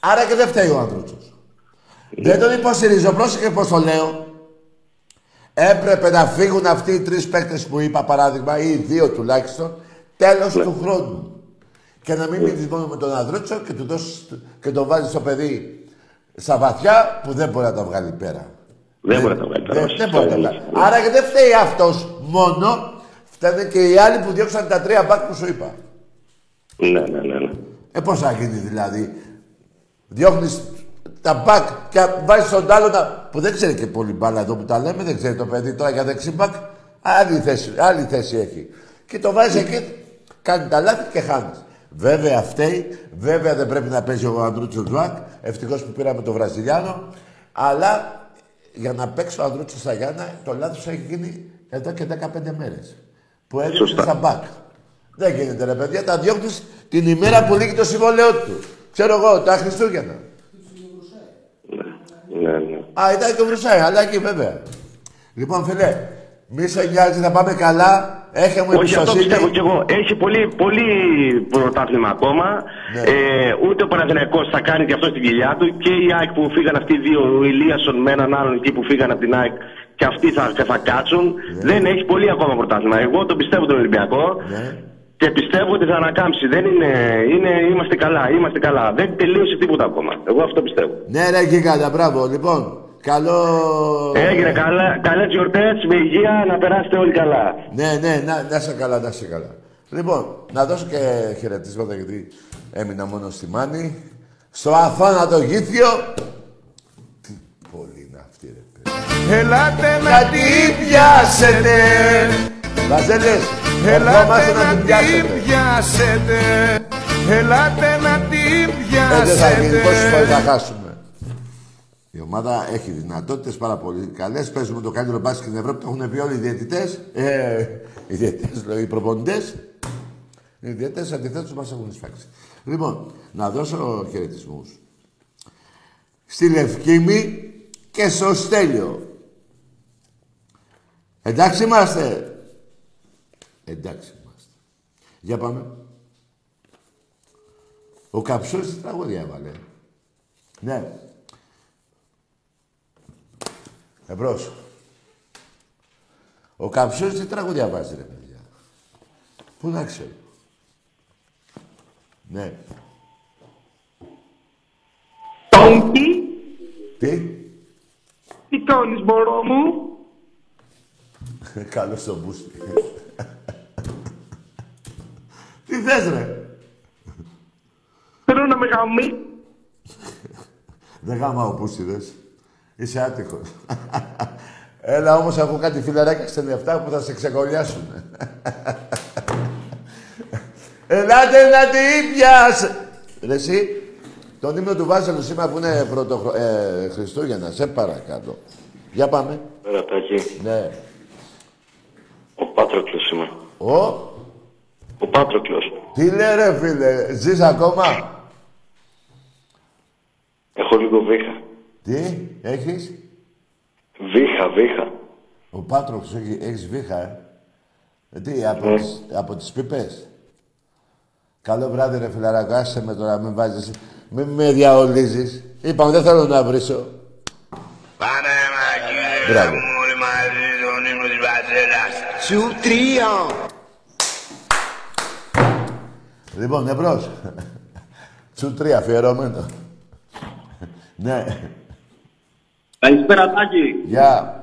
Άρα και δεν φταίει ο Ανδρούτσος. Δεν τον υποστηρίζω. Πρόσεχε πώς το λέω. Έπρεπε να φύγουν αυτοί οι τρεις παίκτες που είπα παράδειγμα ή οι δύο τουλάχιστον τέλος του χρόνου. Και να μην μείνεις μόνο με τον Ανδρούτσο και, του δώσεις, και το βάζεις στο παιδί στα βαθιά που δεν μπορεί να τα βγάλει πέρα. Δεν μπορεί να τα βγάλει πέρα. Δεν, δεν μπορεί να τα βγάλει. Άρα και δεν φταίει αυτός μόνο, φταίνε και οι άλλοι που διώξαν τα τρία μπακ που σου είπα. Ναι, ναι, ναι. ναι. Ε, πώς θα γίνει δηλαδή; Διώχνεις τα μπακ και βάζεις τον άλλο να... που δεν ξέρει και πολύ μπάλα εδώ που τα λέμε, δεν ξέρει το παιδί τώρα για δεξί μπακ. Άλλη θέση, άλλη θέση έχει. Και το βάζεις εκεί, κάνει τα λάθη και χάνεις. Βέβαια φταίει, βέβαια δεν πρέπει να παίζει ο Ανδρούτσο Τζουάκ. Ευτυχώς που πήραμε τον Βραζιλιάνο. Αλλά για να παίξει ο Ανδρούτσο στα Γιάννα, το λάθος έχει γίνει εδώ και 15 μέρες. Που έδωσε Σωστά. στα μπακ. Δεν γίνεται ρε παιδιά, τα διώχνει την ημέρα που λύγει το συμβόλαιό του. Ξέρω εγώ, τα Χριστούγεννα. Ναι, ναι. Α, ήταν και ο Βρουσάη, αλλά εκεί βέβαια. Λοιπόν, φίλε, μη σε νοιάζει, θα πάμε καλά. Έχε μου Όχι, αυτό πιστεύω εμπιστοσύνη. κι εγώ. Έχει πολύ, πολύ πρωτάθλημα ακόμα. Ναι. Ε, ούτε ο Παναθηναϊκός θα κάνει και αυτό στην κοιλιά του. Και η ΑΕΚ που φύγαν αυτοί οι δύο, ο Ηλίασον με έναν άλλον εκεί που φύγαν από την ΑΕΚ, και αυτοί θα, θα κάτσουν. Δεν έχει πολύ ακόμα πρωτάθλημα. Εγώ το πιστεύω τον Ολυμπιακό. Ναι. Και πιστεύω ότι θα ανακάμψει. Δεν είναι, είναι, είμαστε καλά, είμαστε καλά. Δεν τελείωσε τίποτα ακόμα. Εγώ αυτό πιστεύω. Ναι, ρε, γίγαντα, μπράβο. Λοιπόν, καλό. Έγινε καλά, καλές γιορτές, με υγεία, να περάσετε όλοι καλά. Ναι, ναι, να, να είσαι καλά, να είσαι καλά. Λοιπόν, να δώσω και χαιρετίσματα γιατί έμεινα μόνο στη Μάνη. Στο αθάνατο γήθιο. Τι πολύ είναι αυτή, ρε παιδί. Ελάτε Να την πιάσετε. Βαζέλες, ερχόμαστε να την πιάσετε. πιάσετε. Ελάτε να την Ε, δεν θα γίνει, πόσες φορές θα πιάσετε. χάσουμε. Η ομάδα έχει δυνατότητες πάρα πολύ καλές. Παίζουμε το καλύτερο μπάσκετ στην Ευρώπη. Το έχουν πει όλοι οι διαιτητές. Ε, οι διαιτητές, λέω, οι προπονητές. Οι διαιτητές αντιθέτως μας έχουν εισφάξει. Λοιπόν, να δώσω χαιρετισμούς στη Λευκήμη και στο Στέλιο. Εντάξει είμαστε. Εντάξει είμαστε. Για πάμε. Ο Καψούρης τι τραγούδια έβαλε. Ναι. Εμπρός. Ο Καψούρης τι τραγούδια βάζει, ρε παιδιά. Πού να ξέρω. Ναι. Τόγκι, Τι; τι κάνεις μωρό μου. Καλώς το μπούστι. Τι θες, ρε; Θέλω να με γαμί. Δεν γάμα ο πούστιδες. Είσαι άτυχος. Έλα όμως έχω κάτι φιλαράκια στενευτά που θα σε ξεκολλιάσουν. Ελάτε να την πιάσε. Ρε εσύ, τον ύμνο του Βάζελου σήμερα που είναι πρωτο, ε, Χριστούγεννας, σε παρακαλώ. Για πάμε. Πέρα Τάκη, Ναι. ο Πάτροκλος σήμερα. Ο, Ο Πάτροκλος. τι λέει ρε φίλε, ζεις ακόμα; Έχω λίγο βήχα. Τι, έχεις; Βήχα, βήχα. Ο Πάτροξ έχει, έχεις βήχα, ε; Ε, Τι, από, Ναι. τις, από τις πίπες; Καλό βράδυ ρε φιλαράκο, άσε με τώρα, μην βάζεις, μην με διαολίζεις. Είπαμε, δεν θέλω να βρίσω. Πάμε μακριά Μπράβο. μου όλοι μαζί τον ύμνο της Βαζέλας. Σου τρία. Λοιπόν, εμπρός. Σου τρία, αφιερωμένο. ναι, Καλησπέρα Τάκη. γεια.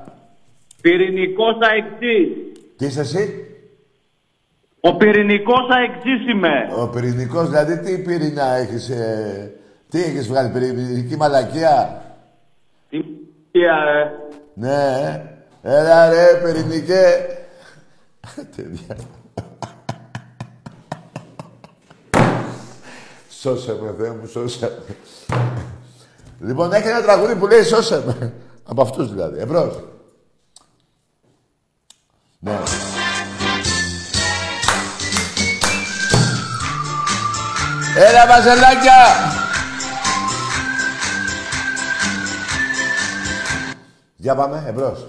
Πυρηνικός αεξής. Τι είσαι εσύ, Ο πυρηνικός αεξής είμαι. ο πυρηνικός, δηλαδή τι πυρηνά έχεις, ε, τι έχεις βγάλει, πυρηνική μαλακία; Τι ε. Ναι, ε. έλα ρε, πυρηνικέ. Τέτοια. Σώσε με, Θεέ μου, σώσε με. Λοιπόν, έχει ένα τραγούδι που λέει σώσε με. Από αυτούς δηλαδή. Εμπρός. Ναι. Έλα, βαζελάκια! Για πάμε, εμπρός.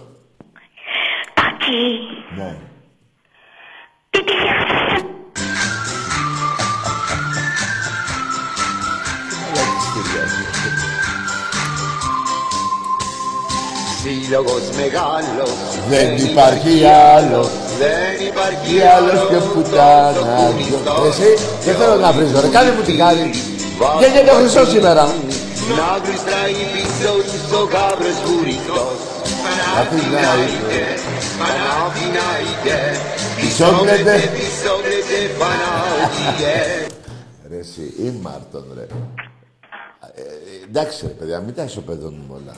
Τάκη, Ναι. Λόγος μεγάλος Δεν υπάρχει άλλος. Δεν υπάρχει Τι άλλος και πουτάνα δυο. Εσύ δεν θέλω να βρίζω ρε. Κάνε μου την χάρη. Γεννιέται ο Χριστός σήμερα; Να γλιστράει πίσω τους ο γάβρος βουρητός Αθηνάιτε, Παναθηνάιτε Πισόγλετε. Πισόγλετε Παναθηνάιτε Ρε εσύ, ή Μάρτον ρε. Ε, εντάξει ρε παιδιά, μην τα ισοπεδώνουμε όλα.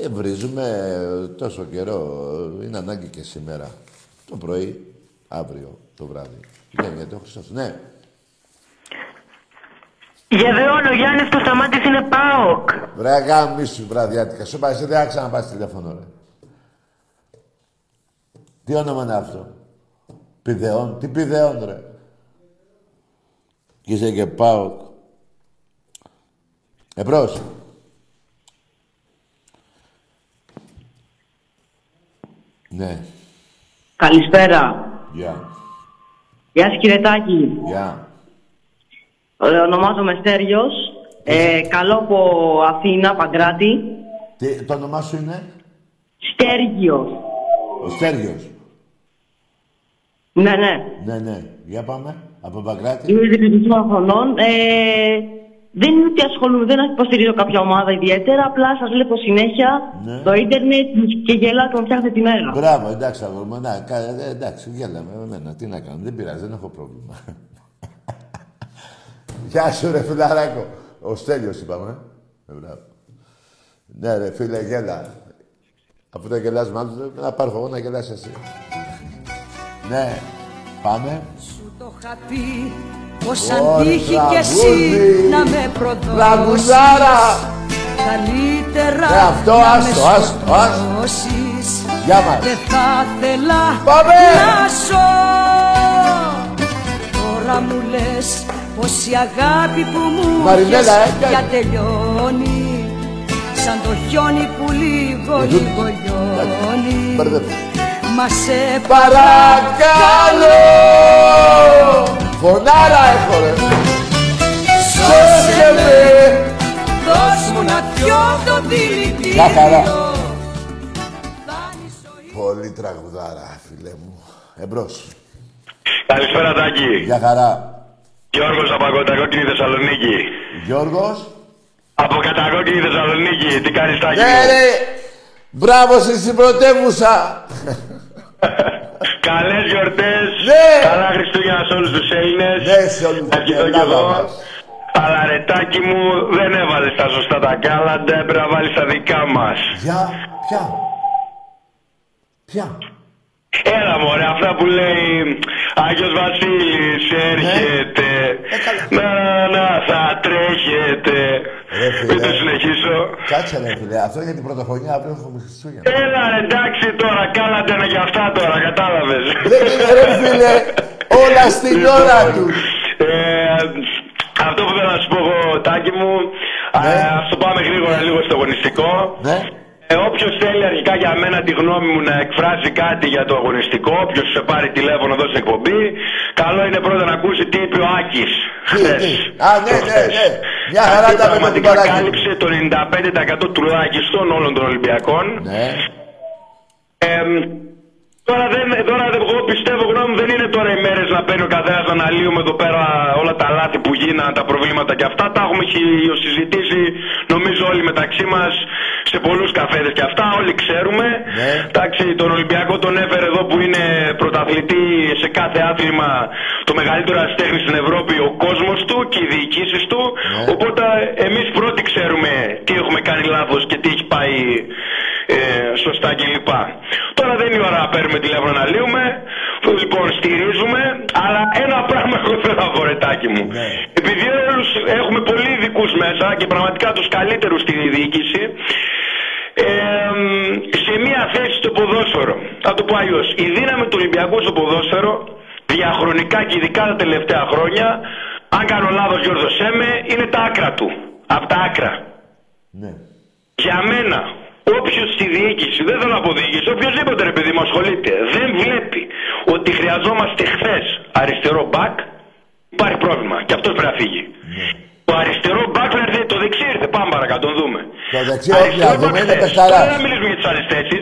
Ε, βρίζουμε τόσο καιρό. Είναι ανάγκη και σήμερα. Το πρωί, αύριο, το βράδυ. Γεννιέται ο Χριστός. Ναι. Για δεόν, ο Γιάννης Κωνσταμάτης είναι ΠΑΟΚ. Βρε γάμισου βραδιάτικα. Σου είπα, εσύ δεν θα ξαναπάς τηλέφωνο, ρε. Τι όνομα είναι αυτό; Πιδεών. Τι πιδεών, ρε. Και είσαι και ΠΑΟΚ. Εμπρός. Ναι. Καλησπέρα. Γεια. Γεια σας κύριε Τάκη. Γεια. Ε, ονομάζομαι Στέριος. Ε, καλώ από Αθήνα, Παγκράτη. Τι, το όνομά σου είναι; Στέργιος. Ο Στέργιος. Ναι, ναι. Ναι, ναι. Για πάμε. Από Παγκράτη. Είμαι 18 χρονών. Ε, δεν είναι ότι ασχολούμαι, δεν υποστηρίζω κάποια ομάδα ιδιαίτερα. Απλά σας βλέπω συνέχεια Ναι. στο ίντερνετ και γελάτε με φτιάχνετε τη μέρα. Μπράβο, εντάξει, αγόρι μου. Να, κα- ε, εντάξει, γέλαμε με εμένα. Τι να κάνω, δεν πειράζει, δεν έχω πρόβλημα. Γεια σου, ρε φιλαράκο. Ο Στέλιος είπαμε. Ε, μπράβο. Ναι, ρε φίλε, γέλα. Αφού δεν γελάς με άλλους, να πάρω εγώ να γελάς εσύ. Ναι, πάμε. Σου το είχα πει πως Ωρε, αν τύχει κι εσύ τραγούδι. να με προδώσεις; Τραγουδάρα. Καλύτερα Ε, αυτό, να άστο, με άστο, άστο. σκοτώσεις Γεια μας. Δεν θα ήθελα Πάμε. να ζω Τώρα μου λες πως η αγάπη που μου Μαρινέλα, είχες ε, πια τελειώνει Σαν το χιόνι που λίγο Ε, λίγο λιώνει Μπερδεύτηκα. Μα σε Παρακαλώ! Φωνάρα έχω ρε. Σώσε με. Δώσ' μου να πιω το δηλητήριο Να χαρά. Πολύ τραγουδάρα, φίλε μου. Εμπρός. Καλησπέρα Τάκη. Για χαρά. Γιώργος από Κατακόκκινη Θεσσαλονίκη. Γιώργος. Από Κατακόκκινη Θεσσαλονίκη. Τι κάνεις Τάκη; Ναι, μου; ρε. Μπράβο εσύ στην πρωτεύουσα. Καλές γιορτές. Ναι. Καλά Χριστούγεννα σε όλους τους Έλληνες. Ναι, σε όλους Να την κοιτώ κι Ελλάδα εγώ. μας. Αλλά ρε Τάκη μου δεν έβαλες τα σωστά τα κάλαντα. Έπρεπε να βάλεις τα δικά μας. Για, ποια; Ποια; Έλα μωρέ, αυτά που λέει Άγιος Βασίλης έρχεται Να, να, θα τρέχετε Ρε φίλε. Μην το συνεχίσω Κάτσε ρε φίλε. Αυτό είναι την πρωτοχρονιά, αύριο έχουμε Χριστούγεννα. Έλα ρε, εντάξει τώρα, κάλατε είναι και αυτά τώρα, κατάλαβες Δεν είναι ρε φίλε. Όλα στην ώρα του. ε, Αυτό που θέλω να σου πω εγώ, Τάκη μου Ναι. ε, Ας το πάμε γρήγορα λίγο στο αγωνιστικό Ναι. Ε, Όποιος θέλει αρχικά για μένα τη γνώμη μου να εκφράσει κάτι για το αγωνιστικό, όποιος σε πάρει τηλέφωνο εδώ στην εκπομπή, καλό είναι πρώτα να ακούσει τι είπε ο Άκης χθες. Α, ναι, ναι, ναι. Μια χαρά τα με τον πραγματικά παράκι. κάλυψε το 95% τουλάχιστον όλων των Ολυμπιακών. Ναι. Εμ, τώρα, δεν, τώρα δεν- εγώ πιστεύω γνώμη μου δεν είναι τώρα οι μέρες να παίρνει ο καθένας να αναλύουμε εδώ πέρα όλα τα λάθη που γίνανε, τα προβλήματα και αυτά. Τα έχουμε χι- συζητήσει νομίζω όλοι μεταξύ μας σε πολλούς καφέδες και αυτά. Όλοι ξέρουμε. Εντάξει, τον Ολυμπιακό τον έφερε εδώ που είναι πρωταθλητή σε κάθε άθλημα το μεγαλύτερο αστέχνη στην Ευρώπη ο κόσμος του και οι διοικήσεις του. Οπότε εμείς πρώτοι ξέρουμε τι έχουμε κάνει λάθος και τι έχει πάει ε, σωστά κλπ. Τώρα δεν είναι η ώρα να παίρνουμε τηλέφωνο να λύουμε. Λοιπόν, στηρίζουμε. Αλλά ένα πράγμα εγώ θέλω να πω, ρετάκι μου. Επειδή όλους έχουμε πολύ ειδικούς μέσα και πραγματικά τους καλύτερους στη διοίκηση, ε, σε μία θέση στο ποδόσφαιρο. Θα το πω αλλιώς. Η δύναμη του Ολυμπιακού στο ποδόσφαιρο, διαχρονικά και ειδικά τα τελευταία χρόνια, αν κάνω λάθος Γιώργος Σέμε, είναι τα άκρα του. Από τα άκρα. Για μένα, όποιος στη διοίκηση, δεν θέλω να πω διοίκηση, οποιοδήποτε ρε παιδί μου ασχολείται, δεν βλέπει ότι χρειαζόμαστε χθες αριστερό μπακ, υπάρχει πρόβλημα. Και αυτός πρέπει να φύγει. Το αριστερό μπακ να έρθει, το δεξί ήρθε. Πάμε παρακάτω, τον δούμε. Το δεξί, όχι, να δούμε, είναι Τώρα παιχταράς. δεν μιλήσουμε για τις άλλε θέσει.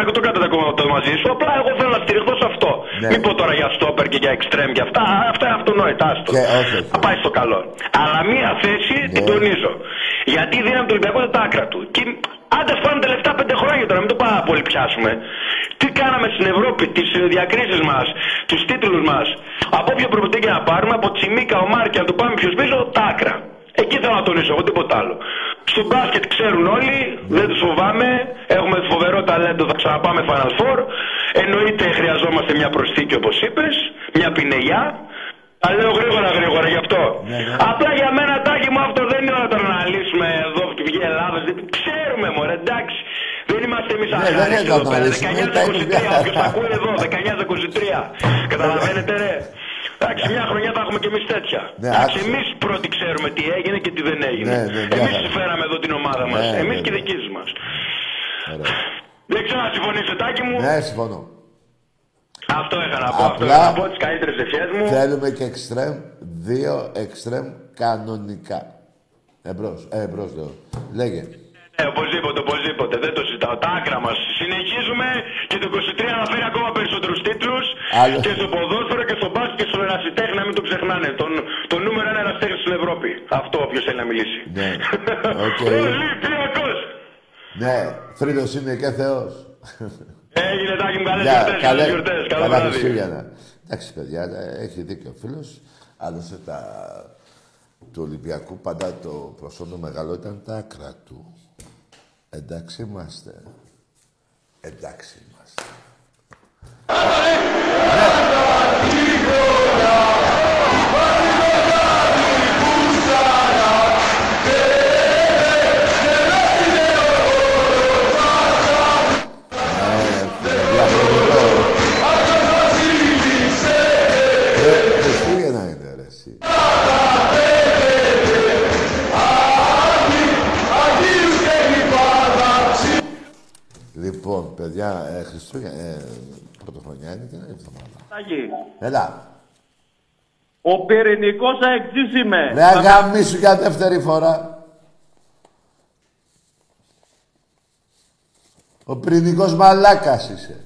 Εγώ συμφωνώ σε κακό το κάτω το μαζί σου. Απλά εγώ θέλω να στηριχθώ σε αυτό. Ναι. Μην πω τώρα για στόπερ και για εξτρέμ και αυτά. Αυτά είναι αυτονόητα. άστο. Και όχι, όχι. Θα πάει στο καλό. Αλλά μία θέση Ναι. την τονίζω. Γιατί η δύναμη του Ολυμπιακού είναι τα άκρα του. Και άντε φτάνουν τα τελευταία πέντε χρόνια τώρα, μην το πάρα πολύ πιάσουμε. Τι κάναμε στην Ευρώπη, τις διακρίσεις μας, τους τίτλους μας. Από όποιο προπονητή και να πάρουμε, από Τσιμίκα, ο Μάρκια, να το πάμε πιο πίσω, τα άκρα. Εκεί θέλω να τονίσω, εγώ τίποτα άλλο. Στο μπάσκετ ξέρουν όλοι, δεν τους φοβάμαι. Έχουμε φοβερό ταλέντο, θα ξαναπάμε Final Four. Εννοείται χρειαζόμαστε μια προσθήκη όπως είπες, μια πινελιά. Τα λέω γρήγορα γρήγορα γι' αυτό. Απλά για μένα τάκι μου αυτό δεν είναι ώρα τώρα να λύσουμε εδώ που βγει η Ελλάδα. Δεν- Ξέρουμε μωρέ, εντάξει. Δεν είμαστε εμείς Ναι, δεν αχάριστοι είναι εδώ να πέρα. λύσουμε, 19-23, τα όποιος τα ακούει εδώ, 19-23. Καταλαβαίνετε ρε. Εντάξει, μια χρονιά θα έχουμε κι εμείς τέτοια. Ναι, Εντάξει, άκουσα. εμείς πρώτοι ξέρουμε τι έγινε και τι δεν έγινε. Ναι, ναι, μια εμείς χαρά. φέραμε εδώ την ομάδα μας. Ναι, εμείς ναι, και οι ναι. δικοί μας. Ωραία. Δεν ξέρω αν συμφωνήσετε, Τάκη μου. Ναι, συμφωνώ. Αυτό είχα να πω. Αυτό Απλά είχα να πω τις καλύτερες ευχές μου. θέλουμε και εξτρέμ, δύο εξτρέμ κανονικά. Εμπρός, ε, εμπρός λέω. Λέγε. Ναι, οπωσδήποτε, οπωσδήποτε. Δεν το συζητάω. Τα άκρα μας. Συνεχίζουμε και το 23 να φέρει ακόμα περισσότερους τίτλους. Άλλο. Και στο ποδόσφαιρο και στο μπάσκετ και στον ερασιτέχνη, να μην το ξεχνάνε. Τον, το νούμερο ένα ερασιτέχνη στην Ευρώπη. Αυτό όποιος θέλει να μιλήσει. Ναι. Οκ. Ολυμπιακός. Ναι, θρύλος είναι και Θεός. Έγινε τάκι μου, καλές Γεια, γιορτές. Καλές καλέ- γιορτές. Καλό Καλά βράδυ. Χριστούγεννα. Εντάξει, παιδιά, ε, έχει δίκιο ο φίλος. Άλλωστε τα... του Ολυμπιακού πάντα το προσώπο μεγάλο ήταν τα άκρα του. Εντάξει είμαστε. Εντάξει είμαστε. Παιδιά, ε, Χριστούγεννα, ε, πρωτοχρονιά είναι και είναι εβδομάδα. Τάκη, Έλα. Ο πυρηνικός αεξής είμαι. Ρε αγαμίσου για δεύτερη φορά. Ο πυρηνικός μαλάκας είσαι.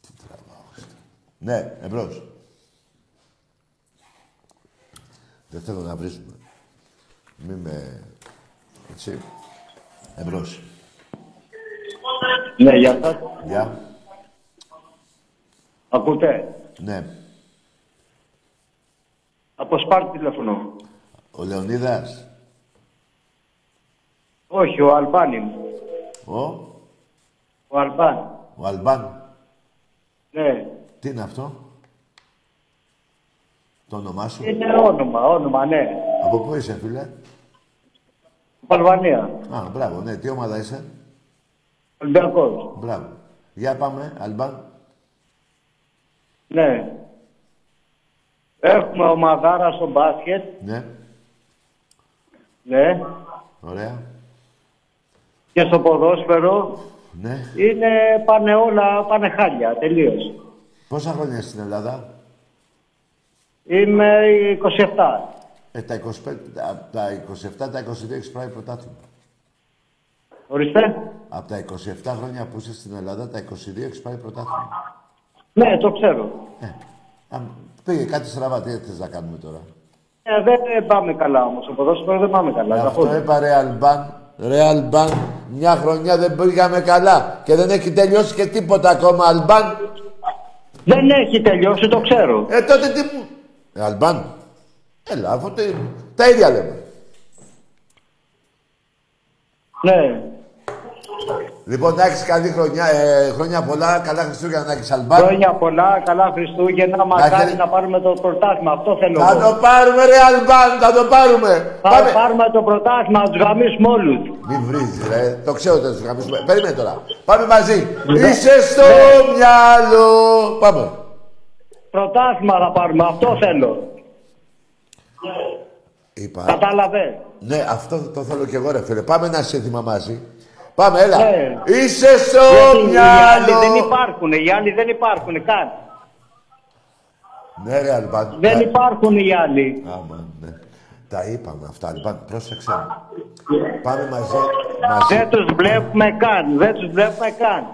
Τι τραβάω αυτό. Ναι, εμπρός. Δεν θέλω να βρίζουμε. Μη με... Έτσι. Εμπρός. Ναι, γεια σας. Γεια. Ακούτε; Ναι. Από Σπάρτη τηλεφωνώ. Ο Λεωνίδας. Όχι, ο Αλμπάνιν. Ο; Ο Αλμπάν. Ο Αλμπάν. Ναι. Τι είναι αυτό; Το όνομά σου; Είναι όνομα, όνομα, ναι. Από πού είσαι, φίλε; Από Αλβανία. Α, μπράβο, ναι. Τι ομάδα είσαι; Ολυμπιακός. Μπράβο. Για πάμε, Αλμπάν. Ναι. Έχουμε ομαδάρα στο μπάσκετ. Ναι. Ναι. Ωραία. Και στο ποδόσφαιρο Ναι. είναι πάνε όλα, πάνε χάλια, τελείως. Πόσα χρόνια είσαι στην Ελλάδα; Είμαι 27. Ε, τα 25, από τα 27, τα 22 έχεις πάει πρωτάθλημα. Ορίστε. Από τα 27 χρόνια που είσαι στην Ελλάδα, τα 22 έχεις πάει πρωτάθλημα. Ναι, το ξέρω. Α, πήγε κάτι στραβά, τι θες να κάνουμε τώρα; Ε, δεν πάμε καλά όμως. Στο ποδόσφαιρο δεν πάμε καλά. Ε, Αυτό καθόλου. είπα ρε Αλμπάν. Ρε Αλμπάν, μια χρονιά δεν πήγαμε καλά και δεν έχει τελειώσει και τίποτα ακόμα, Αλμπάν. Δεν έχει τελειώσει, το ξέρω. Ε, τότε τι μου... Ε, Αλμπάν, έλα, αφού τε- τα ίδια λέμε. Ναι. Λοιπόν, να έχεις καλή χρονιά, ε, χρόνια πολλά, καλά Χριστούγεννα να έχεις Αλμπάν. Χρόνια πολλά, καλά Χριστούγεννα. Μακάρι χαίρε- να πάρουμε το πρωτάθλημα. Αυτό θέλω. Θα εγώ. το πάρουμε ρε Αλμπάν, θα το πάρουμε. Θα πάρουμε το πρωτάθλημα, να τους γαμίσουμε όλους. Μην βρίζεις, ρε. Το ξέρω ότι θα τους γαμίσουμε. Περίμενε τώρα. Πάμε μαζί. Ναι. Είσαι στο μυαλό. Πάμε. Πρωτάθλημα θα πάρουμε, αυτό θέλω. Είπα. Κατάλαβες; Ναι, αυτό το θέλω κι εγώ, ρε φίλε. Πάμε ένα σύνθημα μαζί. Πάμε, έλα. Ναι. Είσαι στο Γιατί οι άλλοι μυαλό. δεν υπάρχουν, οι άλλοι δεν υπάρχουν καν. Ναι, ρε Αλμπάν. Δεν Τα- υπάρχουν οι άλλοι. Άμα, ναι. Τα είπαμε αυτά. Λοιπόν, πρόσεξε. Πάμε μαζί. μαζί. Δεν τους βλέπουμε καν. Δεν τους βλέπουμε καν.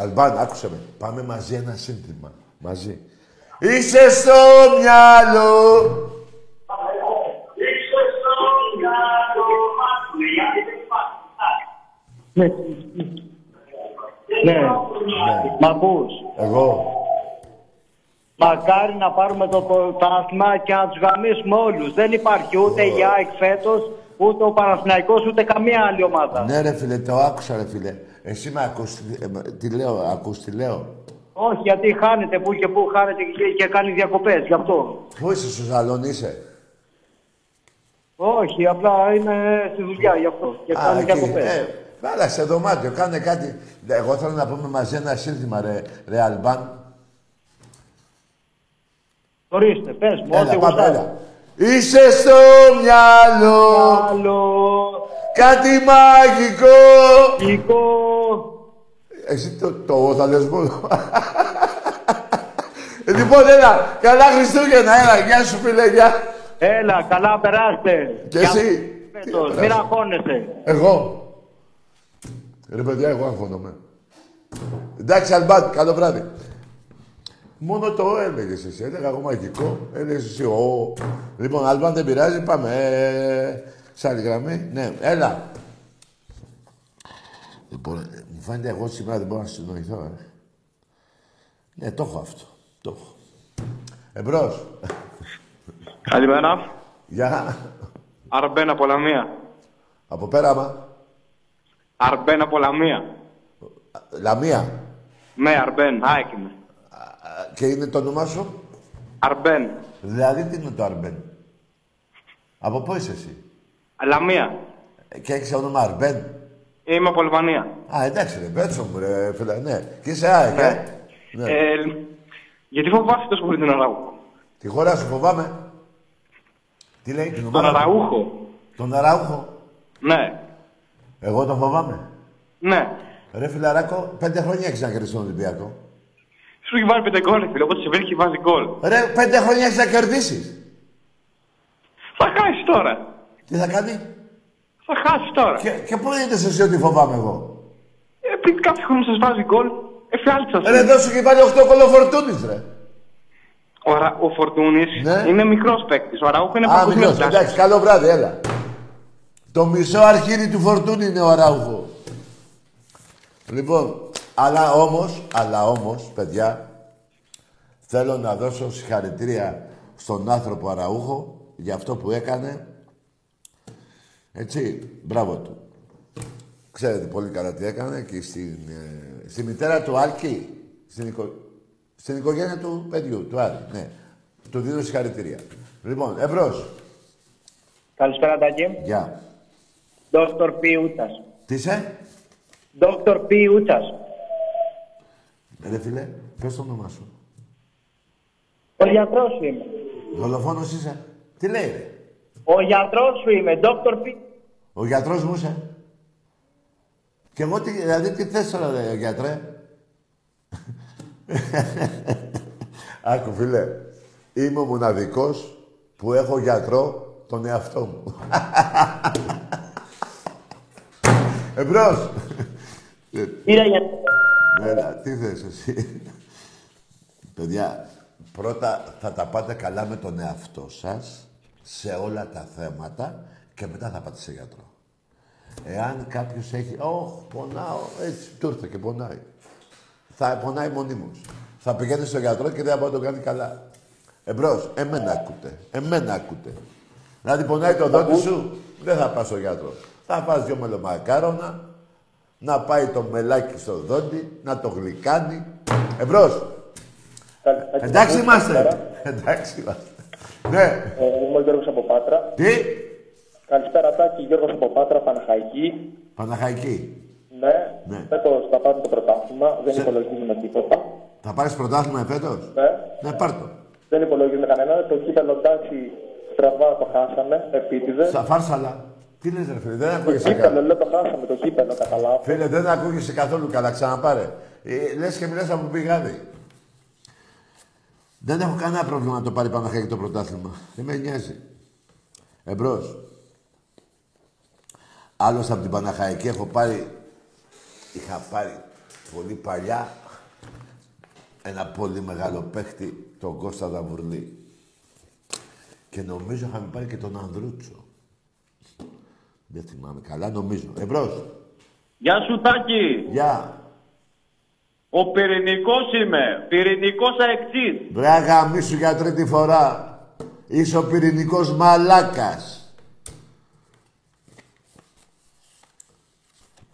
Αλμπάν, άκουσε με. Πάμε μαζί ένα σύνθημα. Μαζί. Είσαι στο μυαλό. Ναι. Ναι. Μ' ακούς; Εγώ. Μακάρι να πάρουμε το πρωτάθλημα και να τους γαμίσουμε όλους. Δεν υπάρχει ούτε η ΑΕΚ φέτος, ούτε ο Παναθηναϊκός, ούτε καμία άλλη ομάδα. Ναι, ρε φίλε, το άκουσα, ρε φίλε. Εσύ με ακούς, τι- ε, τι λέω, ακούς τι λέω. Όχι, γιατί χάνετε που και που χάνετε και, και κάνει διακοπές, γι' αυτό. Πού είσαι, στο σαλόνι είσαι; Όχι, απλά είμαι στη δουλειά γι' αυτό και κάνει εκεί. διακοπές. Ε, Βάλα σε δωμάτιο, κάνε κάτι. Εγώ θέλω να πούμε μαζί ένα σύνθημα, ρε, ρε Αλμπάν. Ορίστε, πες μου, Έλα, ό,τι πάμε, γουστάρεις. έλα. Είσαι στο μυαλό. Κάτι μαγικό. Μαγικό. Εσύ το, το θα λες μόνο. Ε, λοιπόν, έλα. Καλά Χριστούγεννα, έλα. Γεια σου, φίλε, γεια. Έλα, καλά περάστε. Και Για- εσύ. Φέτος, μην αγχώνεσαι. Εγώ. Ρε παιδιά, εγώ αγχώνομαι. Εντάξει, Αλμπάν, καλό βράδυ. Μόνο το έλεγε εσύ. Έλεγα εγώ μαγικό. Έλεγε εσύ. Ο... Λοιπόν, Αλμπάν δεν πειράζει, πάμε. Ε, σε άλλη γραμμή. Ναι, έλα. Λοιπόν, ε, μου φαίνεται εγώ σήμερα δεν μπορώ να συνοηθώ, ε. Ναι, το έχω αυτό. Το έχω. Εμπρός. Καλημέρα. Γεια. Αρμπέν από Λαμία. Από πέραμα. Αρμπέν από Λαμία. Λαμία. Ναι, Αρμπέν. ΑΕΚ είμαι. Και είναι το όνομά σου; Αρμπέν. Δηλαδή τι είναι το Αρμπέν; Από πού είσαι εσύ; Λαμία. Ε, Και έχεις όνομα Αρμπέν; Είμαι από Αλβανία. Α, εντάξει ρε, πέτσο μου ρε φίλε, ναι. Και είσαι ΑΕΚ, ε; Ναι. Ε, γιατί φοβάσαι τόσο πολύ τον Αραούχο; Τη χώρα σου φοβάμαι. Τι λέει, την Τον ομάδα. σου; Αραούχο. Τον Αραούχο; Ναι. Εγώ τον φοβάμαι. Ναι. Ρε φιλαράκο, πέντε χρόνια έχεις να κερδίσεις τον Ολυμπιακό. Σου έχει βάλει πέντε γκολ, φίλε. Οπότε σε βρίσκει και βάζει γκολ. Ρε, πέντε χρόνια έχεις να κερδίσεις. Θα χάσεις τώρα. Τι θα κάνει; Θα χάσει τώρα. Και, και πού είδες εσύ ότι φοβάμαι εγώ; Ε, Επειδή κάθε χρόνο σας βάζει γκολ, εφιάλτησα. Ρε, εδώ σου έχει βάλει 8 κολοφορτούνης, ρε. Ο, Ρα... ο Φορτούνης είναι μικρός παίκτης. Ο Αραούχο είναι Ναι. Α, παγκοσμίω μικρός, εντάξει, καλό βράδυ, έλα. Το μισό αρχίδι του φορτούνι είναι ο Αράουχο. Λοιπόν, αλλά όμως, αλλά όμως, παιδιά, θέλω να δώσω συγχαρητήρια στον άνθρωπο Αραούχο για αυτό που έκανε. Έτσι, μπράβο του. Ξέρετε πολύ καλά τι έκανε και στην, ε, στη μητέρα του Άλκη, στην, οικο- στην οικογένεια του παιδιού, του Άρη, ναι. Του δίνω συγχαρητήρια. Λοιπόν, εμπρός. Καλησπέρα, Τάκη. Γεια. Δόκτωρ Π. Ούτσας. Τι είσαι, Δόκτωρ Π. Ούτσας. ρε φίλε, πες το όνομά σου. Ο γιατρός σου είμαι. Δολοφόνος είσαι. Τι λέει, ρε; Ο γιατρός σου είμαι. Δόκτωρ Π. Ο γιατρός μου είσαι. Και εγώ, τι, δηλαδή, τι θες τώρα, ρε, γιατρέ; Άκου, φίλε. Είμαι ο μοναδικός που έχω γιατρό τον εαυτό μου. Εμπρός. Πήρα για... Έλα, τι θες εσύ; Παιδιά, πρώτα θα τα πάτε καλά με τον εαυτό σας σε όλα τα θέματα και μετά θα πάτε σε γιατρό. Εάν κάποιος έχει, «Ωχ, πονάω», έτσι, του ήρθε και πονάει. Θα πονάει μονίμως. Θα πηγαίνει στο γιατρό και δεν θα μπορεί να το κάνει καλά. Εμπρός, εμένα ακούτε, εμένα ακούτε. Δηλαδή πονάει το δόντι σου, δεν θα πας στο γιατρό. Θα φας δυο μελομακάρονα, να πάει το μελάκι στο δόντι, να το γλυκάνει. Εμπρός. Εντάξει είμαστε. Εντάξει είμαστε. Ναι. Ε, Είμαι ο Γιώργος από Πάτρα. Τι; Καλησπέρα Τάκη, Γιώργος από Πάτρα, Παναχαϊκή. Παναχαϊκή. Ναι, Ναι. φέτος θα πάρουμε το πρωτάθλημα, δεν Σε- υπολογίζουμε τίποτα. Θα πάρεις πρωτάθλημα εφέτος. Ναι, Ναι, πάρ' το. δεν υπολογίζουμε κανένα. Το κύπελο εντάξει, στραβά το χάσαμε, επίτηδες. Στα φάρσαλα. Τι λες ρε φίλε, δεν Το ακούγεσαι κύπελο, καλά. λέω το χάσαμε, το κύπελο, καταλάβω. Φίλε, δεν ακούγεσαι καθόλου καλά, ξαναπάρε. Ε, λες και μιλάς από πηγάδι. Δεν έχω κανένα πρόβλημα να το πάρει Παναχαϊκή το πρωτάθλημα. Δεν με νοιάζει. Εμπρός. Άλλος από την Παναχαϊκή έχω πάρει... Είχα πάρει πολύ παλιά ένα πολύ μεγάλο παίχτη, τον Κώστα Δαβουρλή. Και νομίζω είχαμε πάρει και τον Ανδρούτσο. Δεν θυμάμαι καλά, νομίζω. Εμπρός. Γεια σου Τάκη. Γεια. Ο πυρηνικός είμαι. Πυρηνικός αεξής. Βρε αγαμίσου για τρίτη φορά. Είσαι ο πυρηνικός μαλάκας.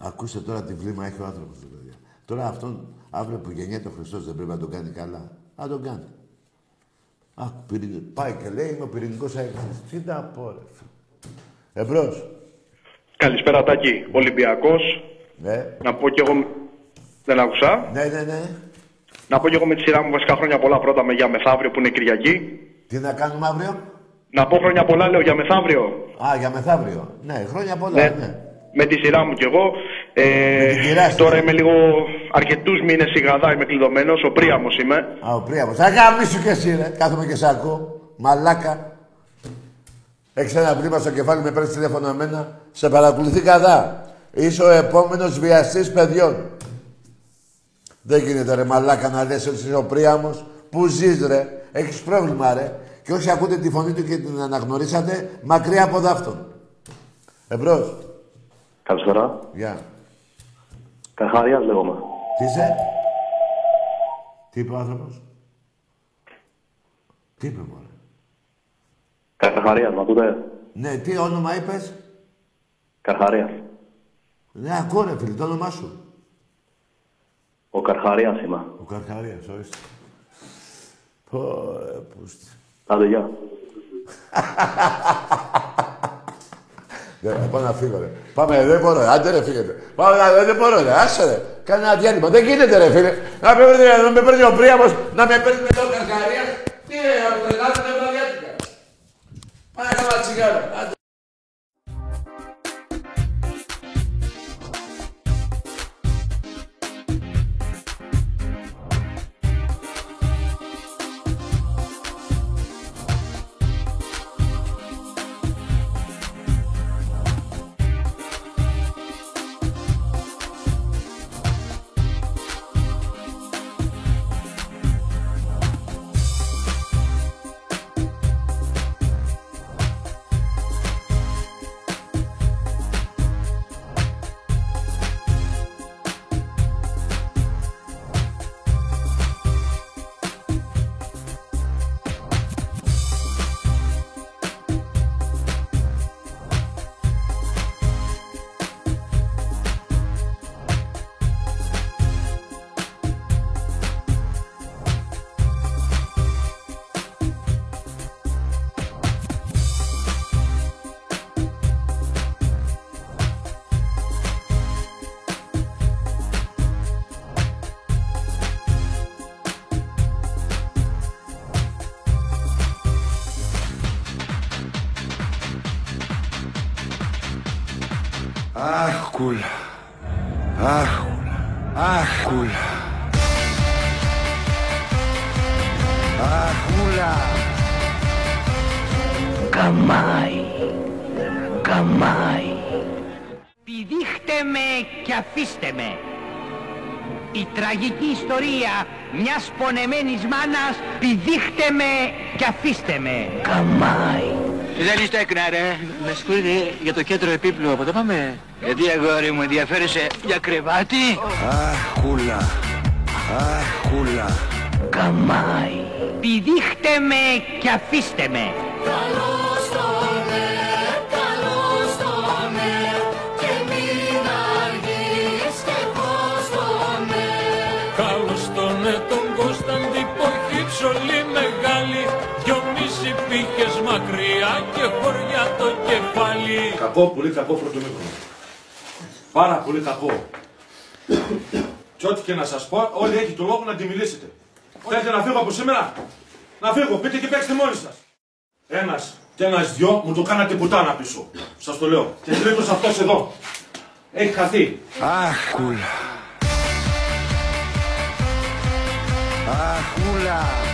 Ακούστε τώρα τι βλήμα έχει ο άνθρωπος, ρε παιδιά. Τώρα αυτόν, αύριο που γεννιέται ο Χριστός δεν πρέπει να τον κάνει καλά. Να τον κάνει. Α, πυρηνικό. Πάει και λέει, είμαι ο πυρηνικός αεξής. Τι να πω, ρε φίλε. Εμπρός. Καλησπέρα Τάκη, Ολυμπιακός. Ναι. Να πω κι εγώ... Δεν άκουσα. Ναι, ναι, ναι. Να πω κι εγώ με τη σειρά μου βασικά χρόνια πολλά πρώτα με για μεθαύριο που είναι Κυριακή. Τι να κάνουμε αύριο; Να πω χρόνια πολλά λέω για μεθαύριο. Α, για μεθαύριο. Ναι, χρόνια πολλά, Ναι. ναι. Με τη σειρά μου κι εγώ. Ε, τώρα είμαι λίγο αρκετούς μήνες σιγαδά είμαι κλειδωμένος. Ο Πρίαμος είμαι. Α, ο Πρίαμος. Θα γαμίσου κι εσύ, ρε. Κάθομαι και σ' ακούω. Μαλάκα. Έχεις ένα βλήμα στο κεφάλι, με παίρνεις τηλέφωνο εμένα. Σε παρακολουθεί κατά. Είσαι ο επόμενος βιαστής παιδιών. Δεν γίνεται ρε μαλάκα να λες ότι είσαι ο Πρίαμος. Πού ζεις ρε. Έχεις πρόβλημα ρε. Και όσοι ακούτε τη φωνή του και την αναγνωρίσατε, μακριά από δάφτον. Εμπρός. Καλησπέρα. Γεια. Καρχαριάς λέγομαι. Τι είσαι; Τι είπε ο άνθρωπος; Τι είπε μωρέ; Καρχαριάς, μ' ακούτε; Ναι, τι όνομα είπες; Καρχαριάς. Ναι, ακούω ρε φίλε, το όνομά σου. Ο Καρχαριάς είμαι. Ο Καρχαρίας, ορίστε. Πω, ρε, πούστη. Άντε, γεια. Ναι, πάω να φύγω, ρε. Πάμε, δεν μπορώ, ρε. άντε ρε, φύγετε. Πάμε, να- δεν μπορώ, ρε, άσε ρε. Κάνε ένα διάλειμμα. Δεν γίνεται, ρε, φίλε. Να με παίρνει, να με παίρνει ο Πρίαμος, να με παίρνει με τον Καρχαρίας. Τι ρε, να μου τρελάτε, δεν βαριάτικα. Πάμε να τσιγάρο. Άντε. Αχ, κούλα. Αχ, κούλα. Αχ, κούλα. Αχ, κούλα. Καμάι. Καμάι. Πηδήχτε με και αφήστε με. Η τραγική ιστορία μιας πονεμένης μάνας πηδήχτε με και αφήστε με. Καμάι. Δεν είστε έκνα ρε. Με συγχωρείτε για το κέντρο επίπλου. Από το πάμε. Γιατί αγόρι μου ενδιαφέρεσαι για κρεβάτι; Αχ, κούλα. Αχ, κούλα. Καμάι. Πηδήχτε με και αφήστε με. Καλώς μακριά και χωριά το κεφάλι Κακό, πολύ κακό πρώτο μήχρονο. Πάρα πολύ κακό. και ό,τι και να σας πω, όλοι έχει το λόγο να τη μιλήσετε. Θέλετε να φύγω από σήμερα; Να φύγω, πείτε και παίξτε μόνοι σας. Ένας και ένας δυο μου το κάνατε πουτάνα πίσω. Σας το λέω. Και τρίτος αυτός εδώ. Έχει χαθεί. Αχ, κούλα. Αχ, κούλα.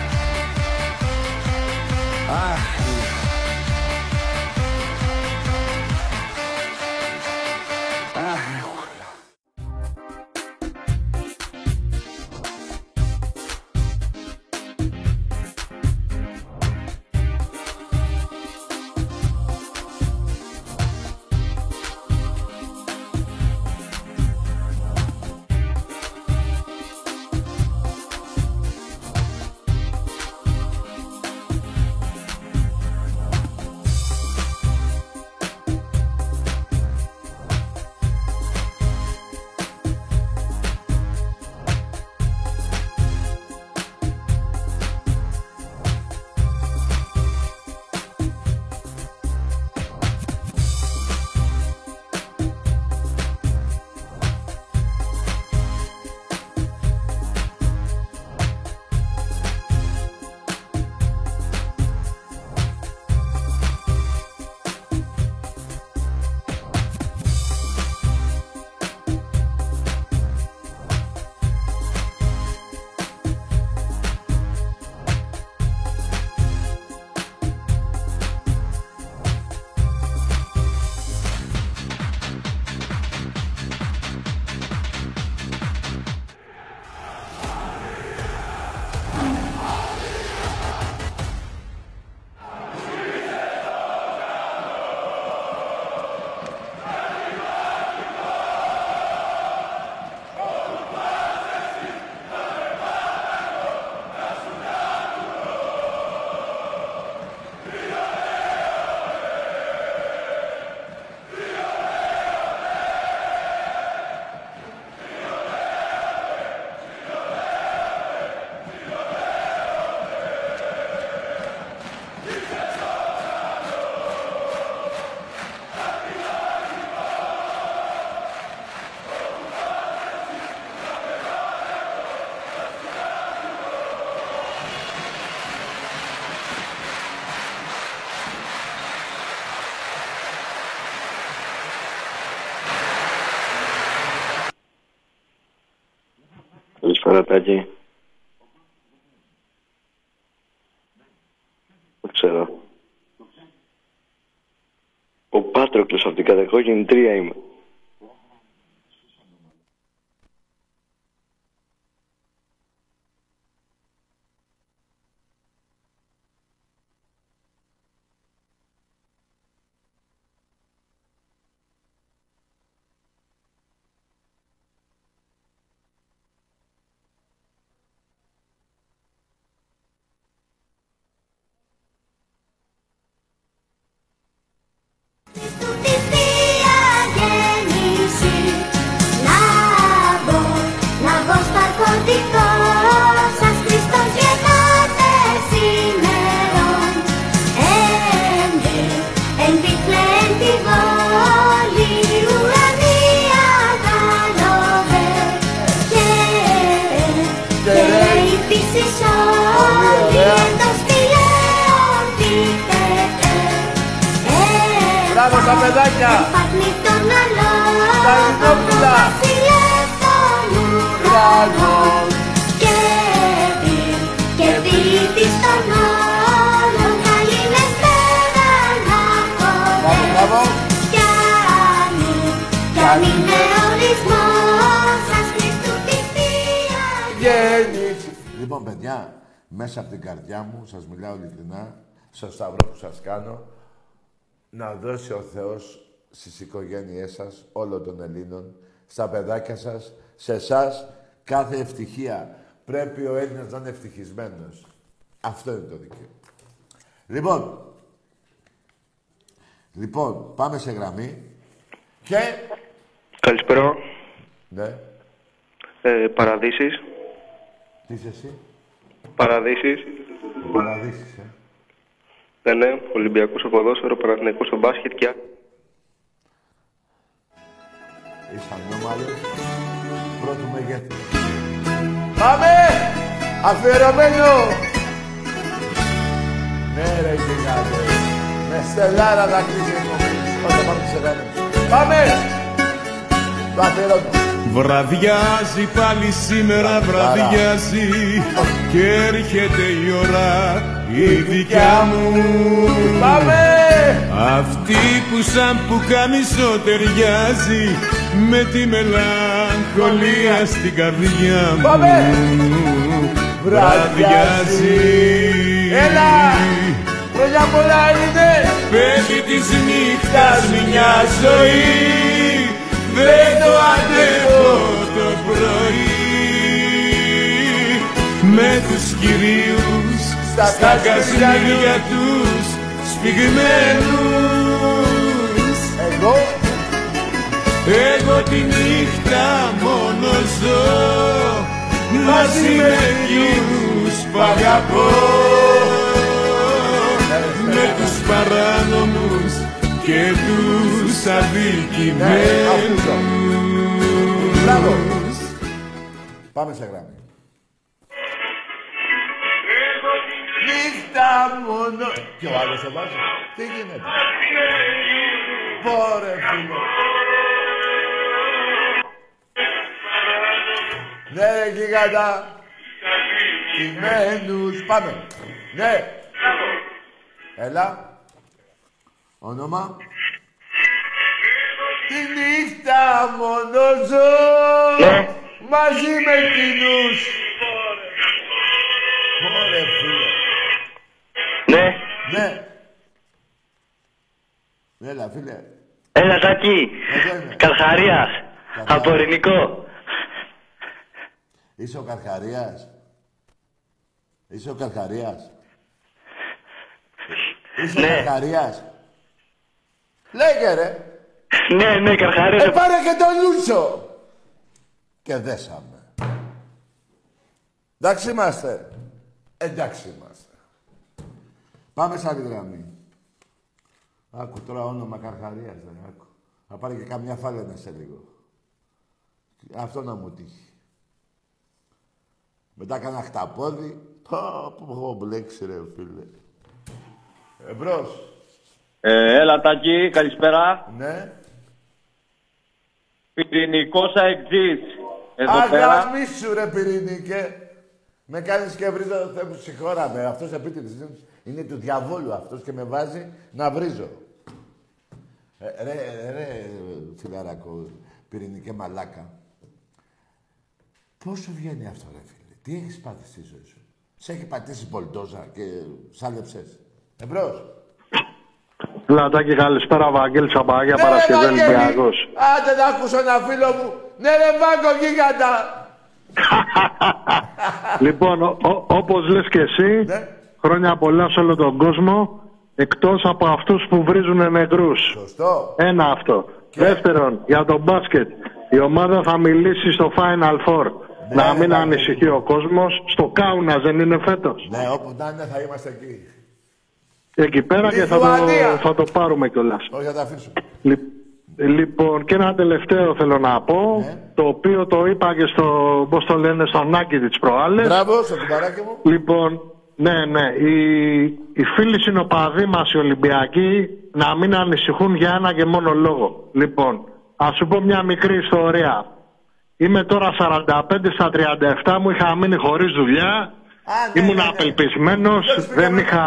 Καλησπέρα, Τάκη. Δεν ξέρω. Ο Πάτροκλος από την κατεχόγενη τρία είμαι. Να δώσει ο Θεός στις οικογένειές σας, όλων των Ελλήνων, στα παιδάκια σας, σε εσάς κάθε ευτυχία. Πρέπει ο Έλληνας να είναι ευτυχισμένος. Αυτό είναι το δικαίωμα. Λοιπόν, λοιπόν, πάμε σε γραμμή και... Καλησπέρα. Ναι, Ε, παραδείσεις. τι είσαι εσύ, Παραδείσεις. παραδείσεις, ε. Ναι, ναι. Ολυμπιακός στο ποδόσφαιρο, Παναθηναϊκός στο μπάσκετ και... Είσαι ανώμαλος. Πρώτου μεγέθου. Πάμε! Αφιερωμένο! Ναι ρε γιγάντε. Με στελάρα θα κλείσει η εκπομπή. Όταν πάμε σε γάμο. Πάμε! Το αφιερωμένο. Βραδιάζει πάλι σήμερα βραδιάζει και έρχεται η ώρα η δικιά μου Πάμε! Αυτή που σαν που καμισό ταιριάζει με τη μελαγχολία στην καρδιά μου Πάμε! Βραδιάζει Έλα! Χρόνια πολλά είναι! Πέφτει της νύχτας μια ζωή δεν το αντέχω το πρωί με τους κυρίους Στα στα καζίνια τους σφιγμένους Εγώ; Εγώ τη νύχτα μόνο ζω μαζί με εκείνους που αγαπώ με τους παράνομους και τους Μπράβο. αδικημένους Πάμε σε γράμμη. Μόνο... Και ο άλλος ο βάζει. Τι γίνεται; Πόρε φίλε. Ναι ρε γίγαντα. Κειμένους. Πάμε. Ναι. Έλα. Όνομα. Τη νύχτα μόνο ζω μαζί με κοινούς. Ωραία, φίλε. Ναι. Ναι. Έλα, φίλε. Έλα, Τάκη. Εδώ είμαι. Καρχαρίας. Από Ειρηνικό. Είσαι ο Καρχαρίας. Είσαι ο Καρχαρίας. Είσαι Ναι. ο Καρχαρίας. Λέγε ρε. Ναι, ναι, Καρχαρίας. Ε, πάρε και τον Λούτσο. Και δέσαμε. Εντάξει είμαστε. Εντάξει είμαστε. Πάμε σε άλλη γραμμή. Άκου τώρα όνομα Καρχαρίας, δεν άκου. Θα πάρει και καμιά φάλαινα σε λίγο. Αυτό να μου τύχει. Μετά κάνα χταπόδι. Πω, που έχω μπλέξει ρε φίλε. Εμπρός. Ε, έλα Τάκη, καλησπέρα. Ναι. Πυρηνικός αεκτζής. Εδώ πέρα. Αγάπη σου ρε πυρηνικέ. Με κάνεις και βρίζω το Θεό μου συγχώρα με. Αυτός επίτηδες είναι, είναι του διαβόλου αυτός και με βάζει να βρίζω. Ε, ρε, ρε, φιλαράκο, πυρηνικέ μαλάκα. Πώς σου βγαίνει αυτό ρε φίλε; Τι έχεις πάθει στη ζωή σου; Σε έχει πατήσει μπολντόζα και σάλεψες; Εμπρός. Έλα Τάκη, καλησπέρα. Βαγγέλης Αμπαγιά, Ναι, Παρασκευής Βαγγέλη. Ολυμπιακός. Άντε να ακούσω ένα φίλο μου. Ναι ρε Βάγκο γίγαντα. Λοιπόν, ο- ο- όπως λες και εσύ, Ναι. Χρόνια πολλά σε όλο τον κόσμο, εκτός από αυτούς που βρίζουν νεκρούς. Σωστό. Ένα αυτό. Δεύτερον, για το μπάσκετ. Η ομάδα θα μιλήσει στο Final Four. Ναι, να μην ανησυχεί ο κόσμος. Στο Κάουνας δεν είναι φέτος. Ναι, όπου να είναι θα είμαστε εκεί. Εκεί πέρα και θα το, Λιθουανία. θα το πάρουμε κιόλας. Όχι, θα τα αφήσουμε. Λι- Λοιπόν, και ένα τελευταίο θέλω να πω, Ναι. το οποίο το είπα και στο, πώς το λένε, στον Άκη της προάλλες. Μπράβο, στο κουμπαράκι μου. Λοιπόν, ναι, ναι, οι, οι φίλοι συνοπαδοί μας οι Ολυμπιακοί να μην ανησυχούν για ένα και μόνο λόγο. Λοιπόν, ας σου πω μια μικρή ιστορία. Είμαι τώρα 45 στα 37 μου, είχα μείνει χωρίς δουλειά, ήμουν απελπισμένος, δεν είχα,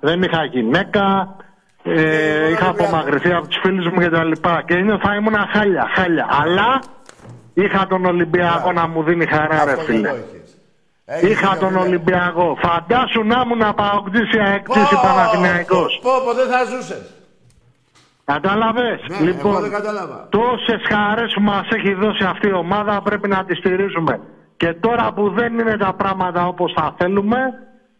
δεν είχα γυναίκα, ε, είχα απομακρυνθεί από τους φίλους μου και τα λοιπά. Και νιώθα ήμουν χάλια, χάλια. Αλλά είχα τον Ολυμπιακό να μου δίνει χαρά ρε φίλε. Είχα τον Ολυμπιακό. Φαντάσου να ήμουν απαγκτήσει αεκτήσει Παναθηναϊκός. Πω, πω, δεν θα ζούσες. Κατάλαβες; Ναι, εγώ λοιπόν, δεν κατάλαβα. τόσες χαρές που μας έχει δώσει αυτή η ομάδα πρέπει να τη στηρίζουμε. Και τώρα που δεν είναι τα πράγματα όπως θα θέλουμε,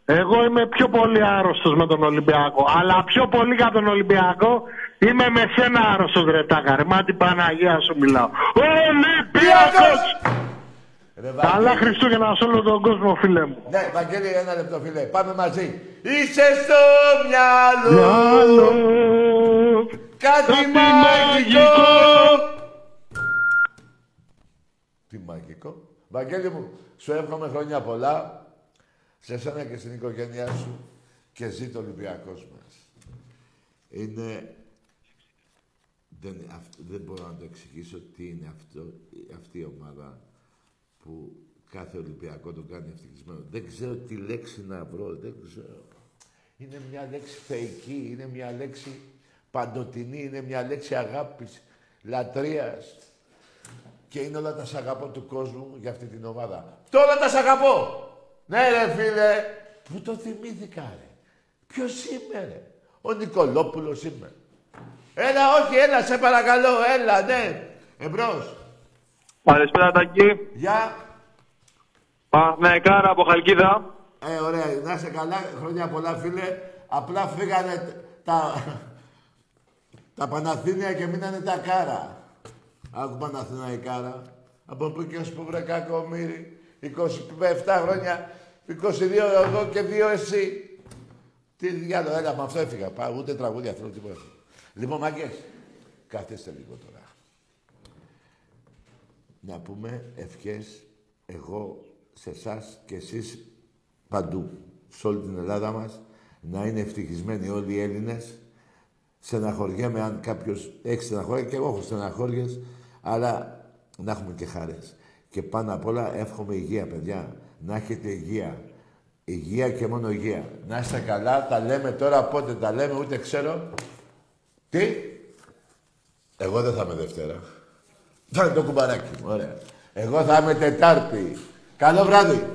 εγώ είμαι πιο πολύ άρρωστος με τον Ολυμπιακό. Αλλά πιο πολύ για τον Ολυμπιακό είμαι με σένα άρρωστος ρε τάκαρε. Μα την Παναγία σου μιλάω. Ολυμπιακός! Καλά Χριστούγεννα σε όλο τον κόσμο φίλε μου. Ναι, Βαγγέλη, ένα λεπτό, φίλε. Πάμε μαζί. Είσαι στο μυαλό. Μυαλό. Κάτι Κάτι μαγικό. μαγικό. Τι μαγικό. Βαγγέλη μου, σου εύχομαι χρόνια πολλά. Σε σένα και στην οικογένειά σου. Και ζει το Ολυμπιακός μας. Είναι δεν, δεν μπορώ να το εξηγήσω τι είναι αυτό, αυτή η ομάδα που κάθε Ολυμπιακό το κάνει ευτυχισμένο. Δεν ξέρω τι λέξη να βρω, δεν ξέρω. Είναι μια λέξη θεϊκή, είναι μια λέξη παντοτινή, είναι μια λέξη αγάπης, λατρείας. Και είναι όλα τα σ' αγαπώ του κόσμου για αυτή την ομάδα. Τώρα τα σ' αγαπώ! Ναι ρε φίλε, πού το θυμήθηκα ρε. Ποιος είμαι ρε; Ο Νικολόπουλος είμαι. Έλα, όχι, έλα, σε παρακαλώ, έλα, ναι. Εμπρός. Καλησπέρα, Τάκη. Γεια. Παναθηναϊκάρα από Χαλκίδα. Ε, ωραία, να είσαι καλά, χρόνια πολλά, φίλε. Απλά φύγανε τα, τα Παναθήνια και μείνανε τα κάρα. Άκου Παναθηναϊκάρα. Από πού και ως που βρε κακομύρι. 27 χρόνια, 22 εγώ και 2 εσύ. Τι διάλογο, έλα, με αυτό έφυγα. Πάω, ούτε τραγούδια θέλω, τίποτα. Λοιπόν, μάγκες, καθίστε λίγο τώρα. Να πούμε ευχές εγώ σε εσάς και εσείς παντού, σε όλη την Ελλάδα μας, να είναι ευτυχισμένοι όλοι οι Έλληνες. Στεναχωριέμαι αν κάποιος έχει στεναχώρια και εγώ έχω στεναχώριες, αλλά να έχουμε και χάρες. Και πάνω απ' όλα εύχομαι υγεία, παιδιά. Να έχετε υγεία. Υγεία και μόνο υγεία. Να είστε καλά, τα λέμε τώρα, πότε τα λέμε, ούτε ξέρω. Τι; Εγώ δεν θα είμαι Δευτέρα. Θα είναι το κουμπαράκι μου, ωραία. Εγώ θα είμαι Τετάρτη. Καλό βράδυ.